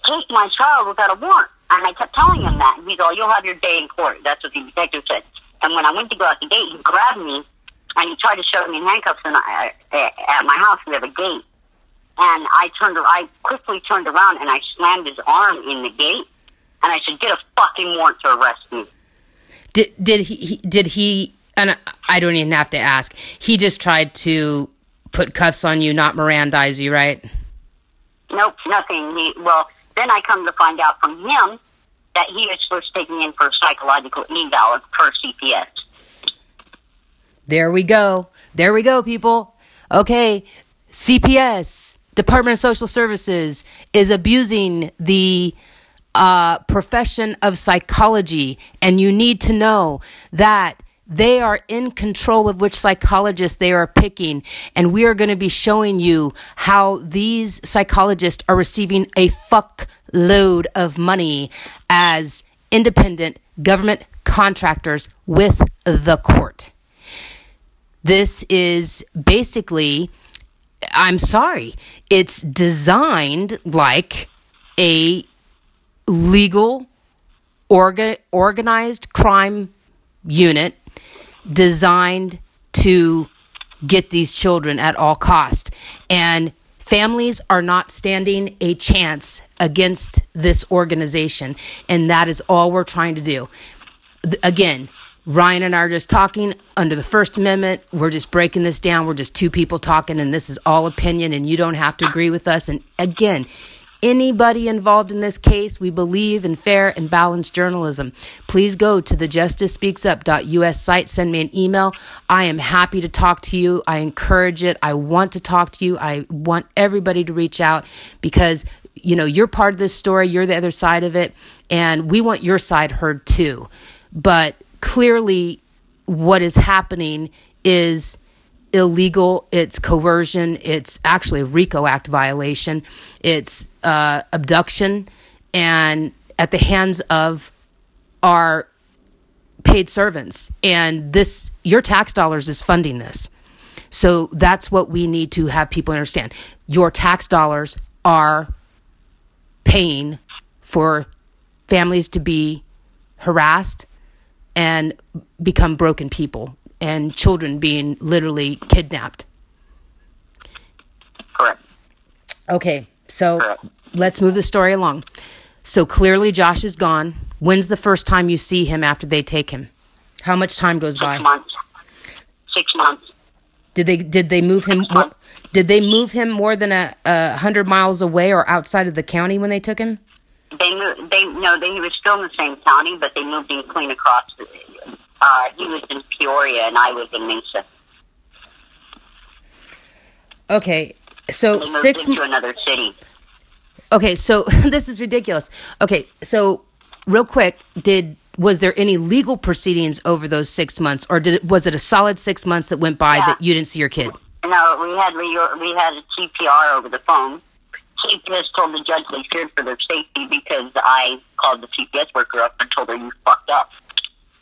take my child without a warrant. And I kept telling him that. He's all, You'll have your day in court. That's what the detective said. And when I went to go out the gate, he grabbed me and he tried to shove me in handcuffs and I, uh, uh, at my house we have a gate. And I turned I quickly turned around and I slammed his arm in the gate and I said, "Get a fucking warrant to arrest me." Did did he, he did he? And I- I don't even have to ask. He just tried to put cuffs on you, not Mirandize you, right? Nope, nothing. He well, then I come to find out from him that he was supposed to take me in for psychological eval per CPS. There we go. There we go, people. Okay, CPS, Department of Social Services, is abusing the uh, profession of psychology, and you need to know that they are in control of which psychologist they are picking. And we are going to be showing you how these psychologists are receiving a fuck load of money as independent government contractors with the court. This is basically, I'm sorry, it's designed like a legal, orga, organized crime unit designed to get these children at all cost. And families are not standing a chance against this organization. And that is all we're trying to do. Again, Ryan and I are just talking under the First Amendment. We're just breaking this down. We're just two people talking, and this is all opinion, and you don't have to agree with us. And again, anybody involved in this case, we believe in fair and balanced journalism. Please go to the justicespeaksup.us site, send me an email. I am happy to talk to you. I encourage it. I want to talk to you. I want everybody to reach out because you know, you're part of this story, you're the other side of it, and we want your side heard too. But clearly what is happening is illegal, it's coercion, it's actually a RICO Act violation, it's uh, abduction, and at the hands of our paid servants. And this, your tax dollars is funding this. So that's what we need to have people understand. Your tax dollars are paying for families to be harassed and become broken people and children being literally kidnapped. Correct. Okay, so Correct. let's move the story along. So clearly Josh is gone. When's the first time you see him after they take him? How much time goes Six by? months. Six months. Did they did they move him? mo- Did they move him more than a, a hundred miles away or outside of the county when they took him? They moved. They no. They he was still in the same county, but they moved him clean across. The, uh, he was in Peoria, and I was in Mesa. Okay, so They moved six. him to another city. Okay, so this is ridiculous. Okay, so real quick, did was there any legal proceedings over those six months, or did it, was it a solid six months that went by Yeah. that you didn't see your kid? No, we had legal, we had a CPR over the phone. CPS told the judge they feared for their safety because I called the CPS worker up and told her you fucked up.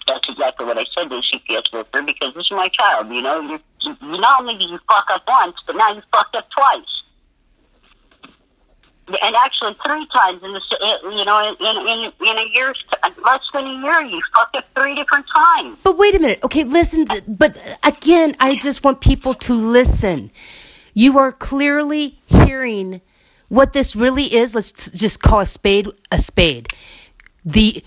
That's exactly what I said to the CPS worker because this is my child. You know, you, you not only did you fuck up once, but now you fucked up twice. And actually, three times in the you know in in in, a year, less than a year, you fucked up three different times. But wait a minute. Okay, listen. But again, I just want people to listen. You are clearly hearing what this really is. Let's just call a spade a spade. The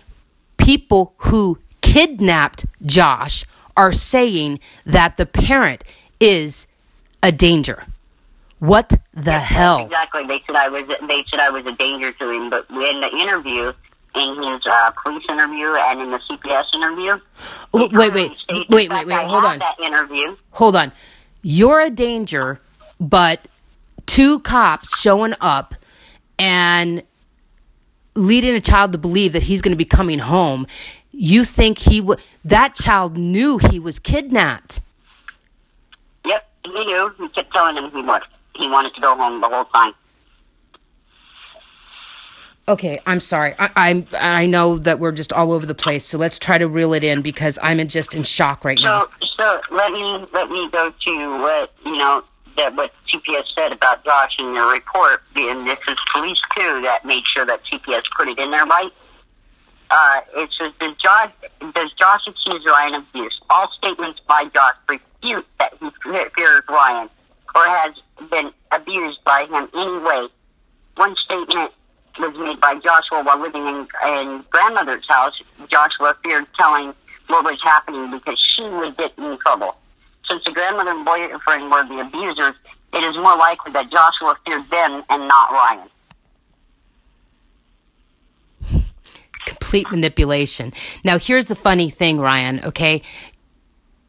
people who kidnapped Josh are saying that the parent is a danger. What the hell? Exactly. They said I was. They said I was a danger to him. But in the interview, in his uh, police interview and in the CPS interview, Oh, he wait, wait, wait, wait, wait, hold on. That interview. hold on. You're a danger, but two cops showing up and leading a child to believe that he's going to be coming home. You think he would? That child knew he was kidnapped. Yep, he knew. He kept telling him he was. He wanted to go home the whole time. Okay, I'm sorry. I, I'm. I know that we're just all over the place. So let's try to reel it in because I'm in, just in shock right now. So, so let me let me go to what you know that what CPS said about Josh in their report, and this is police too that made sure that CPS put it in there right. Uh, it says, does Josh, does Josh accuse Ryan of abuse? All statements by Josh refute that he fears Ryan or has been abused by him anyway. One statement was made by Joshua while living in, in grandmother's house. Joshua feared telling what was happening because she would get in trouble. Since the grandmother and boyfriend were the abusers, it is more likely that Joshua feared them and not Ryan. Complete manipulation. Now, here's the funny thing, Ryan, okay?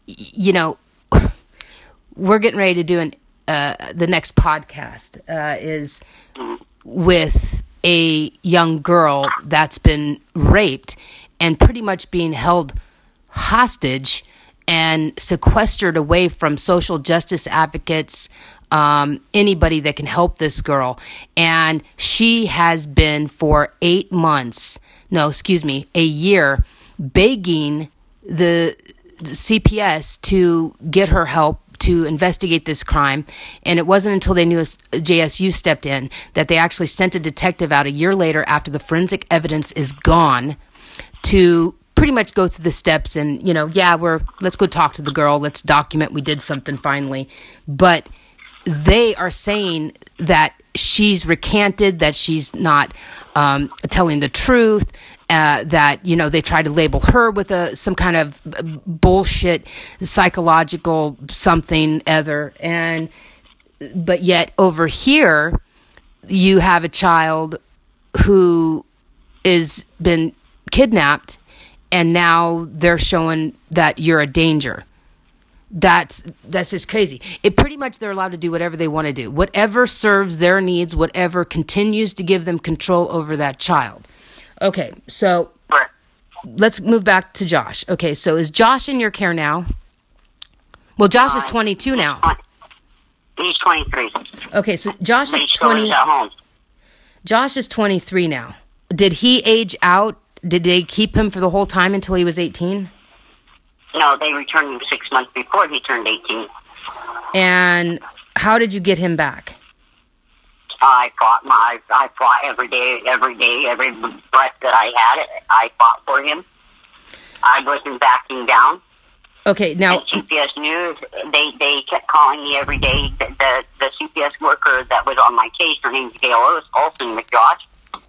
You know, we're getting ready to do an uh, the next podcast uh, is with a young girl that's been raped and pretty much being held hostage and sequestered away from social justice advocates, um, anybody that can help this girl. And she has been for eight months, no, excuse me, a year, begging the CPS to get her help to investigate this crime. And it wasn't until they knew JSU stepped in that they actually sent a detective out a year later after the forensic evidence is gone to pretty much go through the steps and, you know, yeah, we're, let's go talk to the girl. Let's document we did something finally. But they are saying that she's recanted, that she's not um, telling the truth, uh, that you know they try to label her with a some kind of bullshit psychological something other, and but yet over here you have a child who is been kidnapped and now they're showing that you're a danger that's that's just crazy. It pretty much they're allowed to do whatever they want to do. Whatever serves their needs, whatever continues to give them control over that child. Okay, so let's move back to Josh. Okay, so is Josh in your care now? Well, Josh is uh, 22 now. He's 23. Okay, so Josh is 20. Josh is 23 now. Did he age out? Did they keep him for the whole time until he was 18? No, they returned him six months before he turned 18. And how did you get him back? I fought my, I fought every day, every day, every breath that I had. I fought for him. I wasn't backing down. Okay, now and CPS News, they they kept calling me every day. The, the the CPS worker that was on my case, her name's Gail Olson McJosh.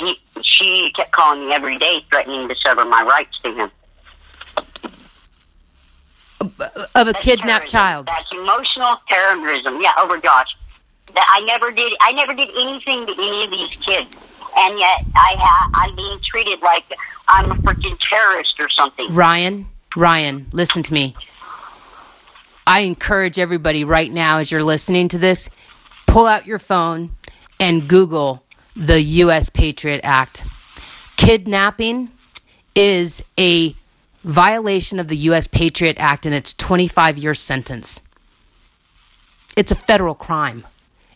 He, she kept calling me every day, threatening to sever my rights to him of a kidnapped child. That's emotional terrorism. Yeah, oh over Josh. That I never did. I never did anything to any of these kids, and yet I ha- I'm being treated like I'm a freaking terrorist or something. Ryan, Ryan, listen to me. I encourage everybody right now, as you're listening to this, pull out your phone and Google the U.S. Patriot Act. Kidnapping is a violation of the U.S. Patriot Act and its 25 year sentence. It's a federal crime.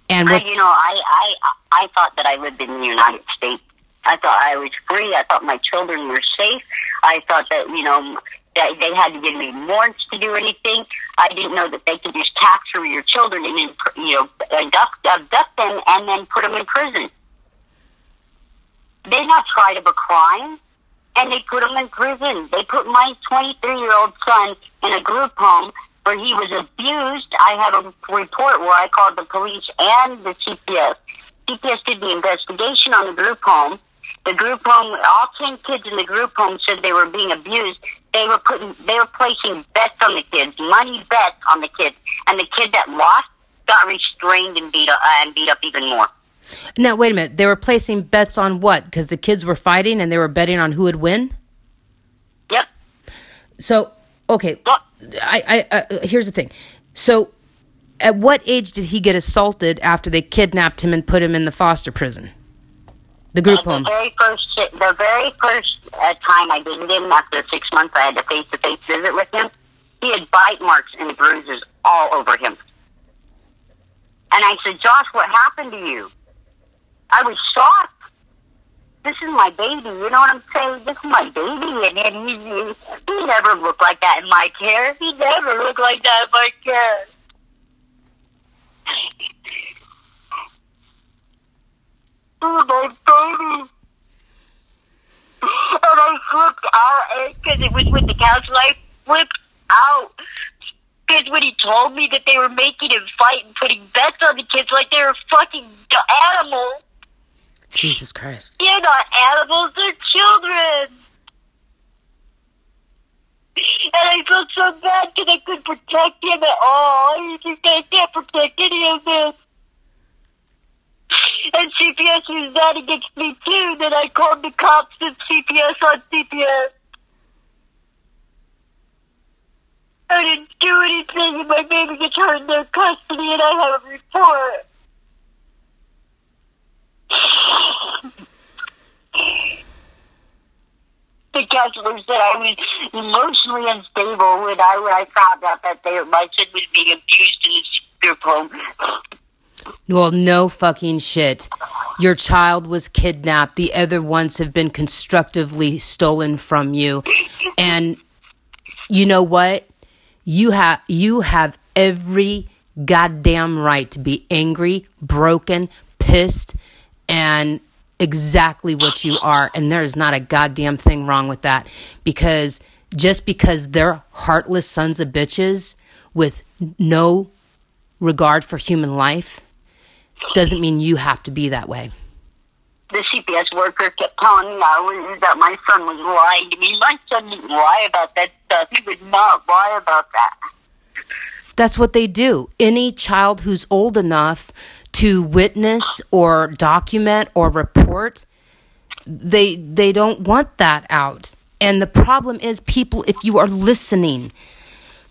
And I, you know, I, I, I thought that I lived in the United States. I thought I was free. I thought my children were safe. I thought that, you know, that they had to give me warrants to do anything. I didn't know that they could just capture your children and then, you know, abduct, abduct them and then put them in prison. They're not tried of a crime and they put him in prison. They put my 23 year old son in a group home where he was abused. I have a report where I called the police and the CPS. CPS did the investigation on the group home. The group home, all 10 kids in the group home said they were being abused. They were putting, they were placing bets on the kids, money bets on the kids. And the kid that lost got restrained and beat up, uh, and beat up even more. Now, wait a minute. They were placing bets on what? Because the kids were fighting and they were betting on who would win? Yep. So, okay. I, I, uh, here's the thing. So, at what age did he get assaulted after they kidnapped him and put him in the foster prison? The group the home. Very first, the very first uh, time I visited him after six months, I had a face to face visit with him. He had bite marks and bruises all over him. And I said, Josh, what happened to you? I was shocked. This is my baby. You know what I'm saying? This is my baby, and, and he, he he never looked like that in my care. He never looked like that in my care. oh, my baby. And I eh, flipped out because it was with the council. I flipped out because when he told me that they were making him fight and putting bets on the kids like they were fucking animals. Jesus Christ. You're not animals, they're children. And I felt so bad because I couldn't protect him at all. I just can't protect any of this. And CPS used that against me too. Then I called the cops and CPS on CPS. I didn't do anything and my baby gets hurt in their custody and I have a report the counselor said I was emotionally unstable when I when I found out that they, my son was being abused in his group home. Well, no fucking shit. Your child was kidnapped. The other ones have been constructively stolen from you. And you know what? You have you have every goddamn right to be angry, broken, pissed, and exactly what you are. And there is not a goddamn thing wrong with that. Because just because they're heartless sons of bitches with no regard for human life doesn't mean you have to be that way. The CPS worker kept telling me I was, that my son was lying to me. My son didn't lie about that stuff. He would not lie about that. That's what they do. Any child who's old enough to witness or document or report, they they don't want that out. And the problem is people if you are listening,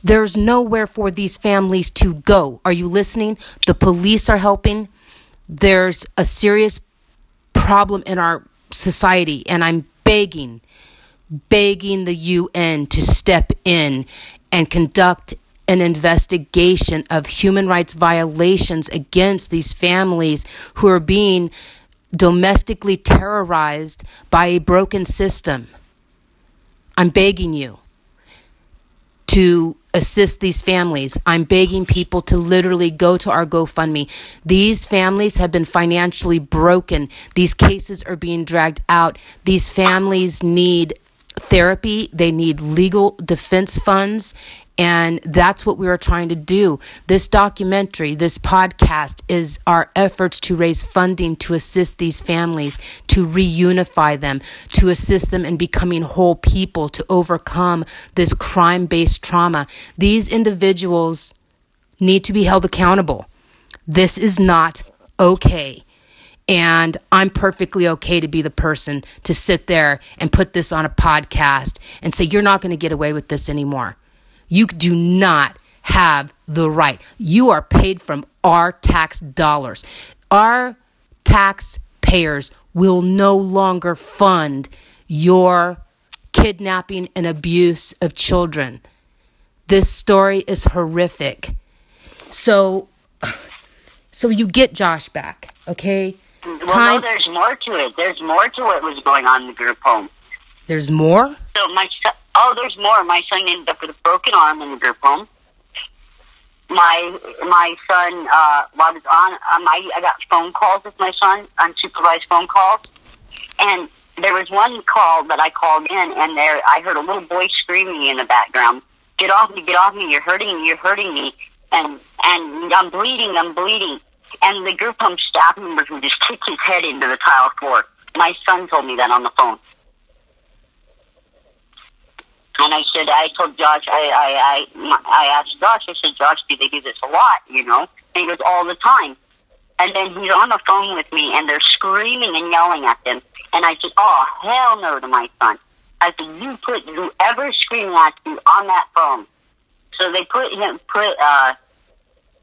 there's nowhere for these families to go. Are you listening? The police are helping. There's a serious problem in our society, and I'm begging, begging the UN to step in and conduct an investigation of human rights violations against these families who are being domestically terrorized by a broken system. I'm begging you to assist these families. I'm begging people to literally go to our GoFundMe. These families have been financially broken. These cases are being dragged out. These families need therapy, they need legal defense funds, and that's what we are trying to do. This documentary, this podcast is our efforts to raise funding to assist these families, to reunify them, to assist them in becoming whole people, to overcome this crime based trauma. These individuals need to be held accountable. This is not okay. And I'm perfectly okay to be the person to sit there and put this on a podcast and say, you're not going to get away with this anymore. You do not have the right. You are paid from our tax dollars. Our taxpayers will no longer fund your kidnapping and abuse of children. This story is horrific. So so you get Josh back, okay? Well, Time- no, there's more to it. There's more to what was going on in the group home. There's more? So my son, oh, there's more. My son ended up with a broken arm in the group home. My my son, uh, while I was on, um, I, I got phone calls with my son, unsupervised phone calls, and there was one call that I called in, and there I heard a little boy screaming in the background, "Get off me! Get off me! You're hurting me! You're hurting me!" And and I'm bleeding! I'm bleeding! And the group home staff members would just kick his head into the tile floor. My son told me that on the phone. And I said, I told Josh, I, I, I, I asked Josh, I said, Josh, do they do this a lot, you know? And he goes, all the time. And then he's on the phone with me, and they're screaming and yelling at them. And I said, oh, hell no to my son. I said, you put whoever screaming at you on that phone. So they put him, put, uh,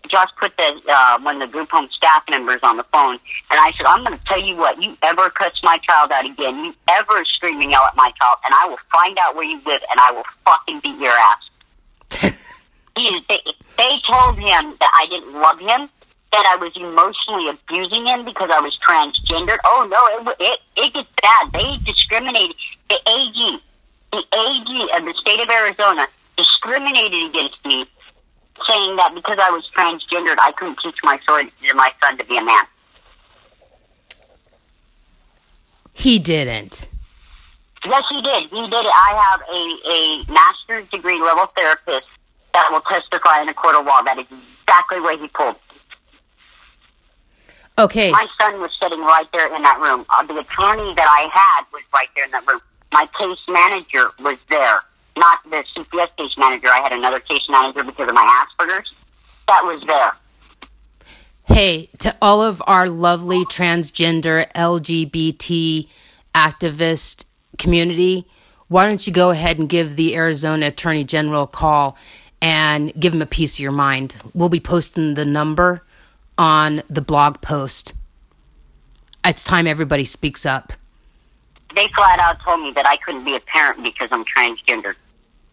Josh put the uh, one of the group home staff members on the phone, and I said, "I'm going to tell you what. You ever cuss my child out again? You ever scream and yell at my child, and I will find out where you live, and I will fucking beat your ass." he, they, they told him that I didn't love him, that I was emotionally abusing him because I was transgendered. Oh no, it it, it gets bad. They discriminated. The AG, the AG of the state of Arizona discriminated against me saying that because I was transgendered, I couldn't teach my son, my son to be a man. He didn't. Yes, he did. He did it. I have a, a master's degree level therapist that will testify in a court of law. That is exactly what he pulled. Okay. My son was sitting right there in that room. Uh, the attorney that I had was right there in that room. My case manager was there not the CPS case manager. I had another case manager because of my Asperger's. That was there. Hey, to all of our lovely transgender LGBT activist community, why don't you go ahead and give the Arizona Attorney General a call and give him a piece of your mind? We'll be posting the number on the blog post. It's time everybody speaks up. they flat out told me that I couldn't be a parent because I'm transgender.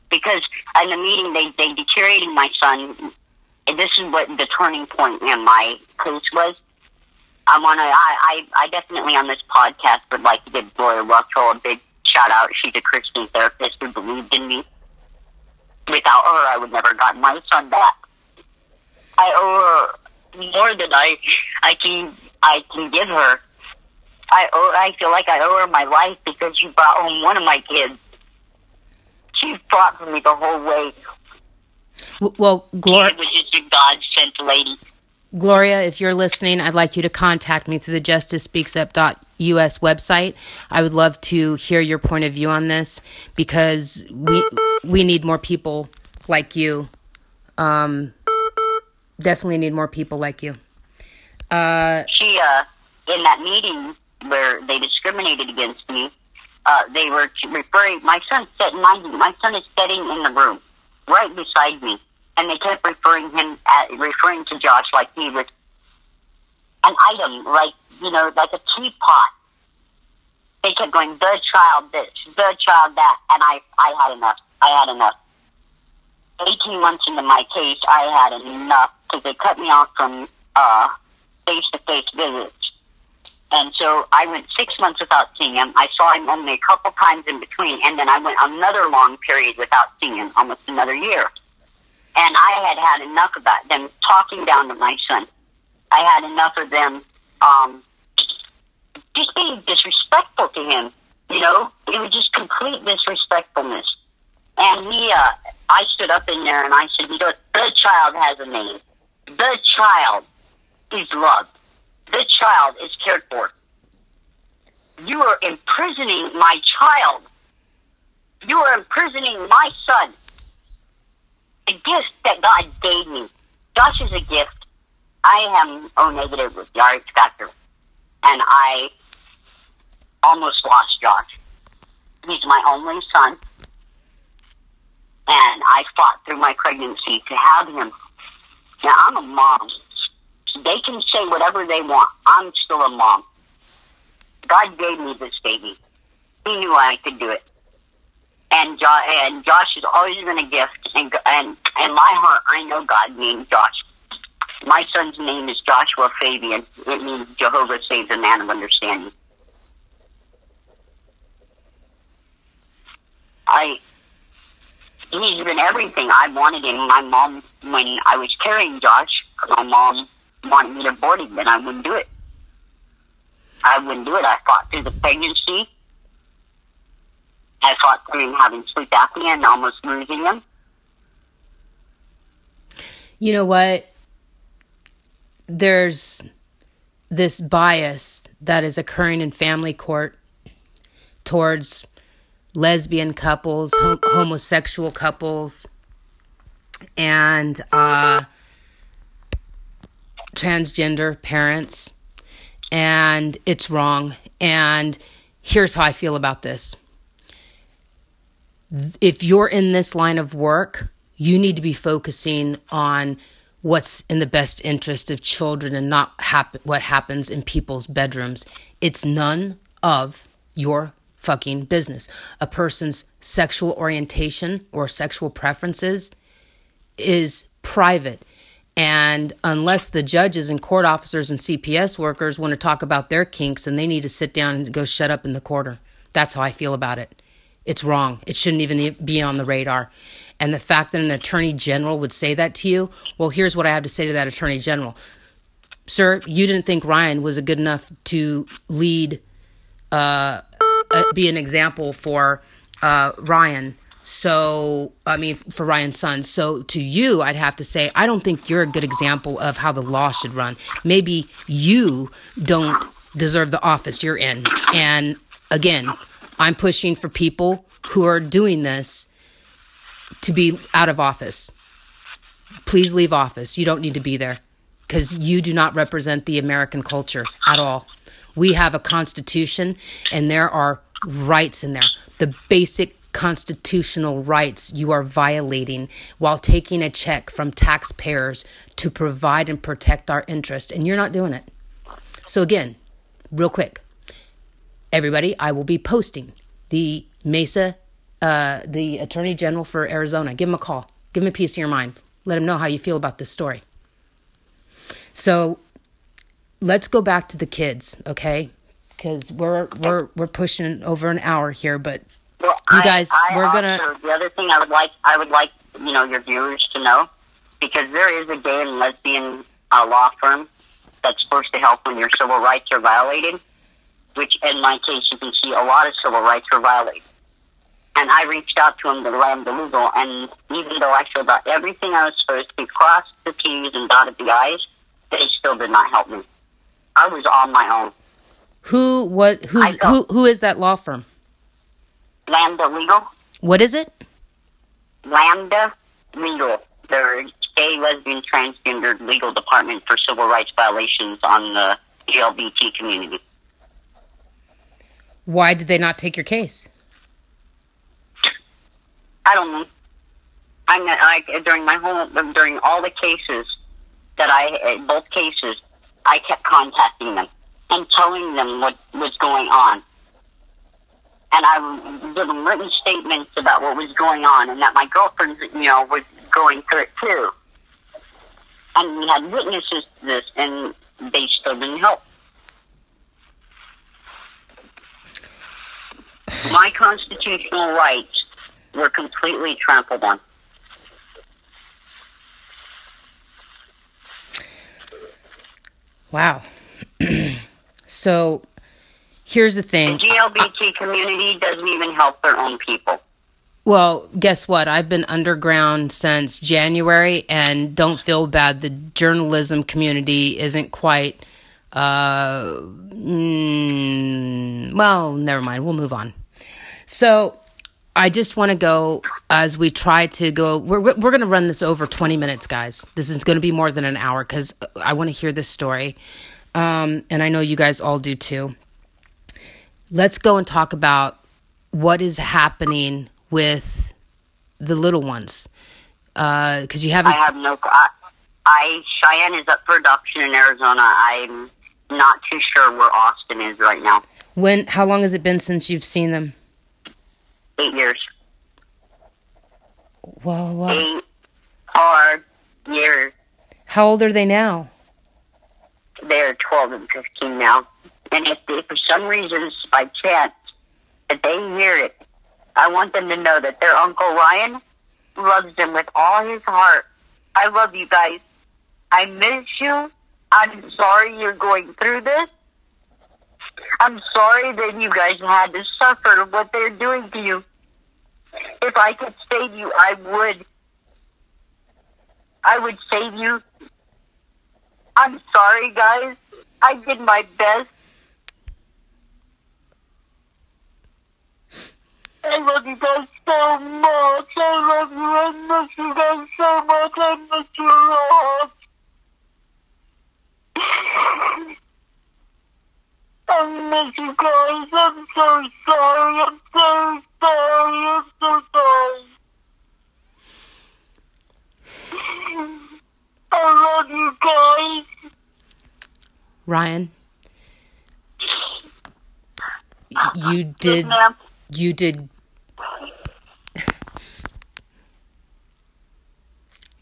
Because in the meeting, they, they deteriorated my son. And this is what the turning point in my case was. I want to, I, I, I definitely on this podcast would like to give Gloria Russell a big shout out. She's a Christian therapist who believed in me. Without her, I would never got my son back. I owe her more than I, I can, I can give her. I owe, I feel like I owe her my life because she brought home one of my kids. She fought for me the whole way. Well, Gloria was just a God sent lady. Gloria, if you're listening, I'd like you to contact me through the justicespeaksup.us website. I would love to hear your point of view on this because we we need more people like you. Um, definitely need more people like you. Uh, She, uh, in that meeting where they discriminated against me, uh, they were referring, my son sat, you, my son is sitting in the room right beside me. And they kept referring him, at, referring to Josh like he was an item, like, you know, like a teapot. They kept going, the child this, the child that, and I, I had enough. I had enough. 18 months into my case, I had enough because they cut me off from uh, face-to-face visits. And so I went six months without seeing him. I saw him only a couple times in between, and then I went another long period without seeing him, almost another year. And I had had enough about them talking down to my son. I had enough of them um, just being disrespectful to him. You know, it was just complete disrespectfulness. And he, uh, I stood up in there and I said, you know, the child has a name. The child is loved. The child is cared for. You are imprisoning my child. You are imprisoning my son. A gift that God gave me. Josh is a gift. I am O negative with the RH factor. And I almost lost Josh. He's my only son. And I fought through my pregnancy to have him. Now, I'm a mom. They can say whatever they want. I'm still a mom. God gave me this baby. He knew I could do it. And, jo- and Josh has always been a gift. And, and in my heart, I know God named Josh. My son's name is Joshua Fabian. It means Jehovah saves a man of understanding. I he's been everything I wanted him. My mom, when I was carrying Josh, my mom wanted me to abort him, and I wouldn't do it. I wouldn't do it. I fought through the pregnancy. I fought through him having sleep apnea and almost losing him. you know what? There's this bias that is occurring in family court towards lesbian couples, hom- homosexual couples, and uh, transgender parents. And it's wrong. And here's how I feel about this if you're in this line of work, you need to be focusing on what's in the best interest of children and not hap- what happens in people's bedrooms. It's none of your fucking business. A person's sexual orientation or sexual preferences is private. And unless the judges and court officers and CPS workers want to talk about their kinks, and they need to sit down and go shut up in the corner. That's how I feel about it. It's wrong. It shouldn't even be on the radar. And the fact that an attorney general would say that to you, well, here's what I have to say to that attorney general. Sir, you didn't think Ryan was good enough to lead, uh, uh, be an example for uh, Ryan. So, I mean, for Ryan's son. So, to you, I'd have to say, I don't think you're a good example of how the law should run. Maybe you don't deserve the office you're in. And again, I'm pushing for people who are doing this to be out of office. Please leave office. You don't need to be there because you do not represent the American culture at all. We have a constitution and there are rights in there. The basic constitutional rights you are violating while taking a check from taxpayers to provide and protect our interests, and you're not doing it. So, again, real quick everybody, I will be posting the Mesa, uh, the Attorney General for Arizona. Give him a call. Give him a piece of your mind. Let him know how you feel about this story. So let's go back to the kids, okay? Because we're we're we're pushing over an hour here, but Well, You guys, I we're also- gonna- The other thing I would like, I would like, you know, your viewers to know, because there is a gay and lesbian uh, law firm that's supposed to help when your civil rights are violated. Which, in my case, you can see a lot of civil rights were violated. And I reached out to them to Lambda Legal, and even though I filled out everything I was supposed to, crossed the T's and dotted the I's, they still did not help me. I was on my own. who what who's I who who is that law firm? Lambda Legal, What is it? Lambda Legal. They're gay, lesbian, transgender legal department for civil rights violations on the LGBT community. Why did they not take your case? I don't know. I'm not- I during my whole during all the cases that I both cases, I kept contacting them and telling them what was going on. And I give written statements about what was going on and that my girlfriend, you know, was going through it too. And we had witnesses to this, and they still didn't help. My constitutional rights were completely trampled on. Wow. so here's the thing. The. GLBT community doesn't even help their own people. Well, guess what? I've been underground since January and don't feel bad. The journalism community isn't quite. Uh, mm, well, never mind. We'll move on. So I just want to go as we try to go. We're, we're going to run this over 20 minutes, guys. This is going to be more than an hour because I want to hear this story. Um, and I know you guys all do too. Let's go and talk about what is happening with the little ones uh, because you haven't I have no. I, I Cheyenne is up for adoption in Arizona. I'm not too sure where Austin is right now. when how long has it been since you've seen them Eight years. whoa, whoa. Eight hard years. how old are they now They're 12 and 15 now. And if, if for some reason, by chance, if they hear it, I want them to know that their Uncle Ryan loves them with all his heart. I love you guys. I miss you. I'm sorry you're going through this. I'm sorry that you guys had to suffer what they're doing to you. If I could save you, I would. I would save you. I'm sorry, guys. I did my best. I love you guys so much. I love you. I miss you guys so much. I miss you a lot. I miss you guys. I'm so sorry. I'm so sorry. I'm so sorry. I love you guys. ryan you did Yes, you did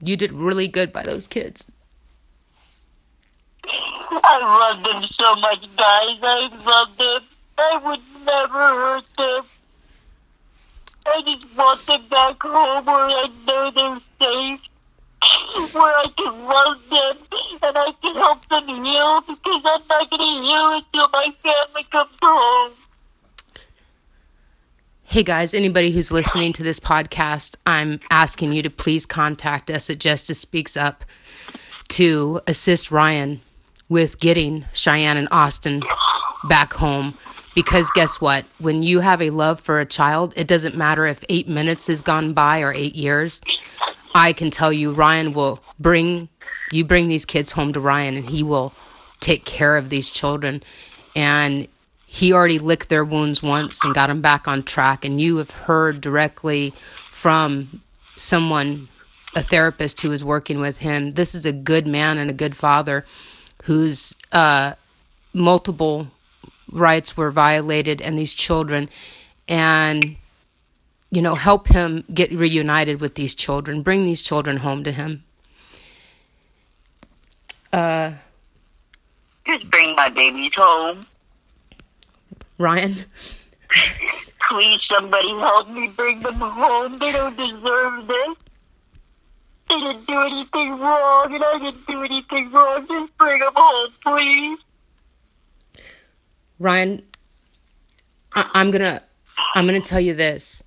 you did really good by those kids I love them so much, guys. I love them. I would never hurt them. I just want them back home where I know they're safe, where I can love them and I can help them heal because I'm not going to heal until my family comes home. Hey guys, anybody who's listening to this podcast, I'm asking you to please contact us at Justice Speaks Up to assist Ryan with getting Cheyenne and Austin back home. Because guess what? When you have a love for a child, it doesn't matter if eight minutes has gone by or eight years. I can tell you, Ryan will bring you bring these kids home to Ryan, and he will take care of these children. And he already licked their wounds once and got them back on track. And you have heard directly from someone, a therapist who is working with him. This is a good man and a good father who's uh, multiple rights were violated and these children and you know help him get reunited with these children bring these children home to him uh just bring my babies home ryan? Please somebody help me bring them home. They don't deserve this. They didn't do anything wrong and i didn't do anything wrong. Just bring them home please. Ryan I- i'm gonna i'm gonna tell you this.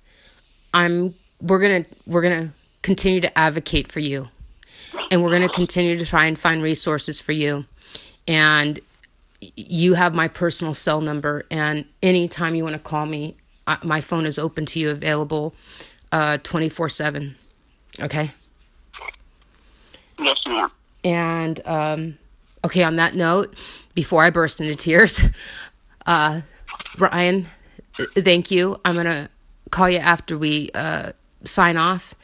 I'm we're going to we're to continue to advocate for you. And we're going to continue to try and find resources for you. And you have my personal cell number and anytime you want to call me, my phone is open to you available uh 24/7. Okay? Yes, ma'am. And um okay, on that note, before I burst into tears, uh Ryan, thank you. I'm going to call you after we uh, sign off.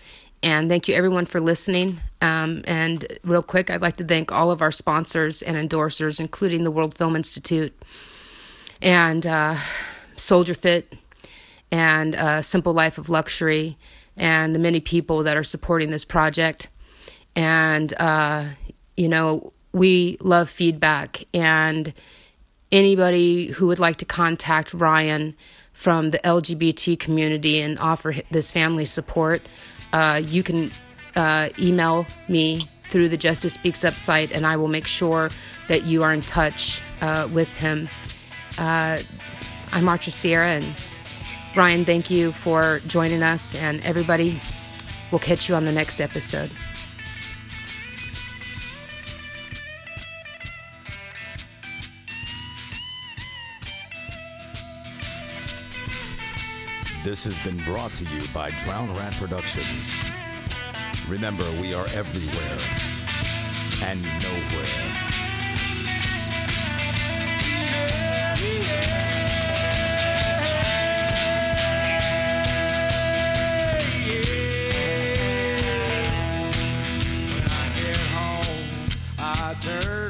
And thank you everyone for listening. Um, and real quick, I'd like to thank all of our sponsors and endorsers, including the World Film Institute and uh, Soldier Fit and uh, Simple Life of Luxury and the many people that are supporting this project. And, uh, you know, we love feedback. And anybody who would like to contact Ryan, from the LGBT community and offer this family support, uh, you can uh, email me through the Justice Speaks Up site, and I will make sure that you are in touch uh, with him. Uh, I'm Archer Sierra, and Ryan, thank you for joining us, and everybody, we'll catch you on the next episode. This has been brought to you by Drown Rat Productions. Remember, we are everywhere and nowhere. turn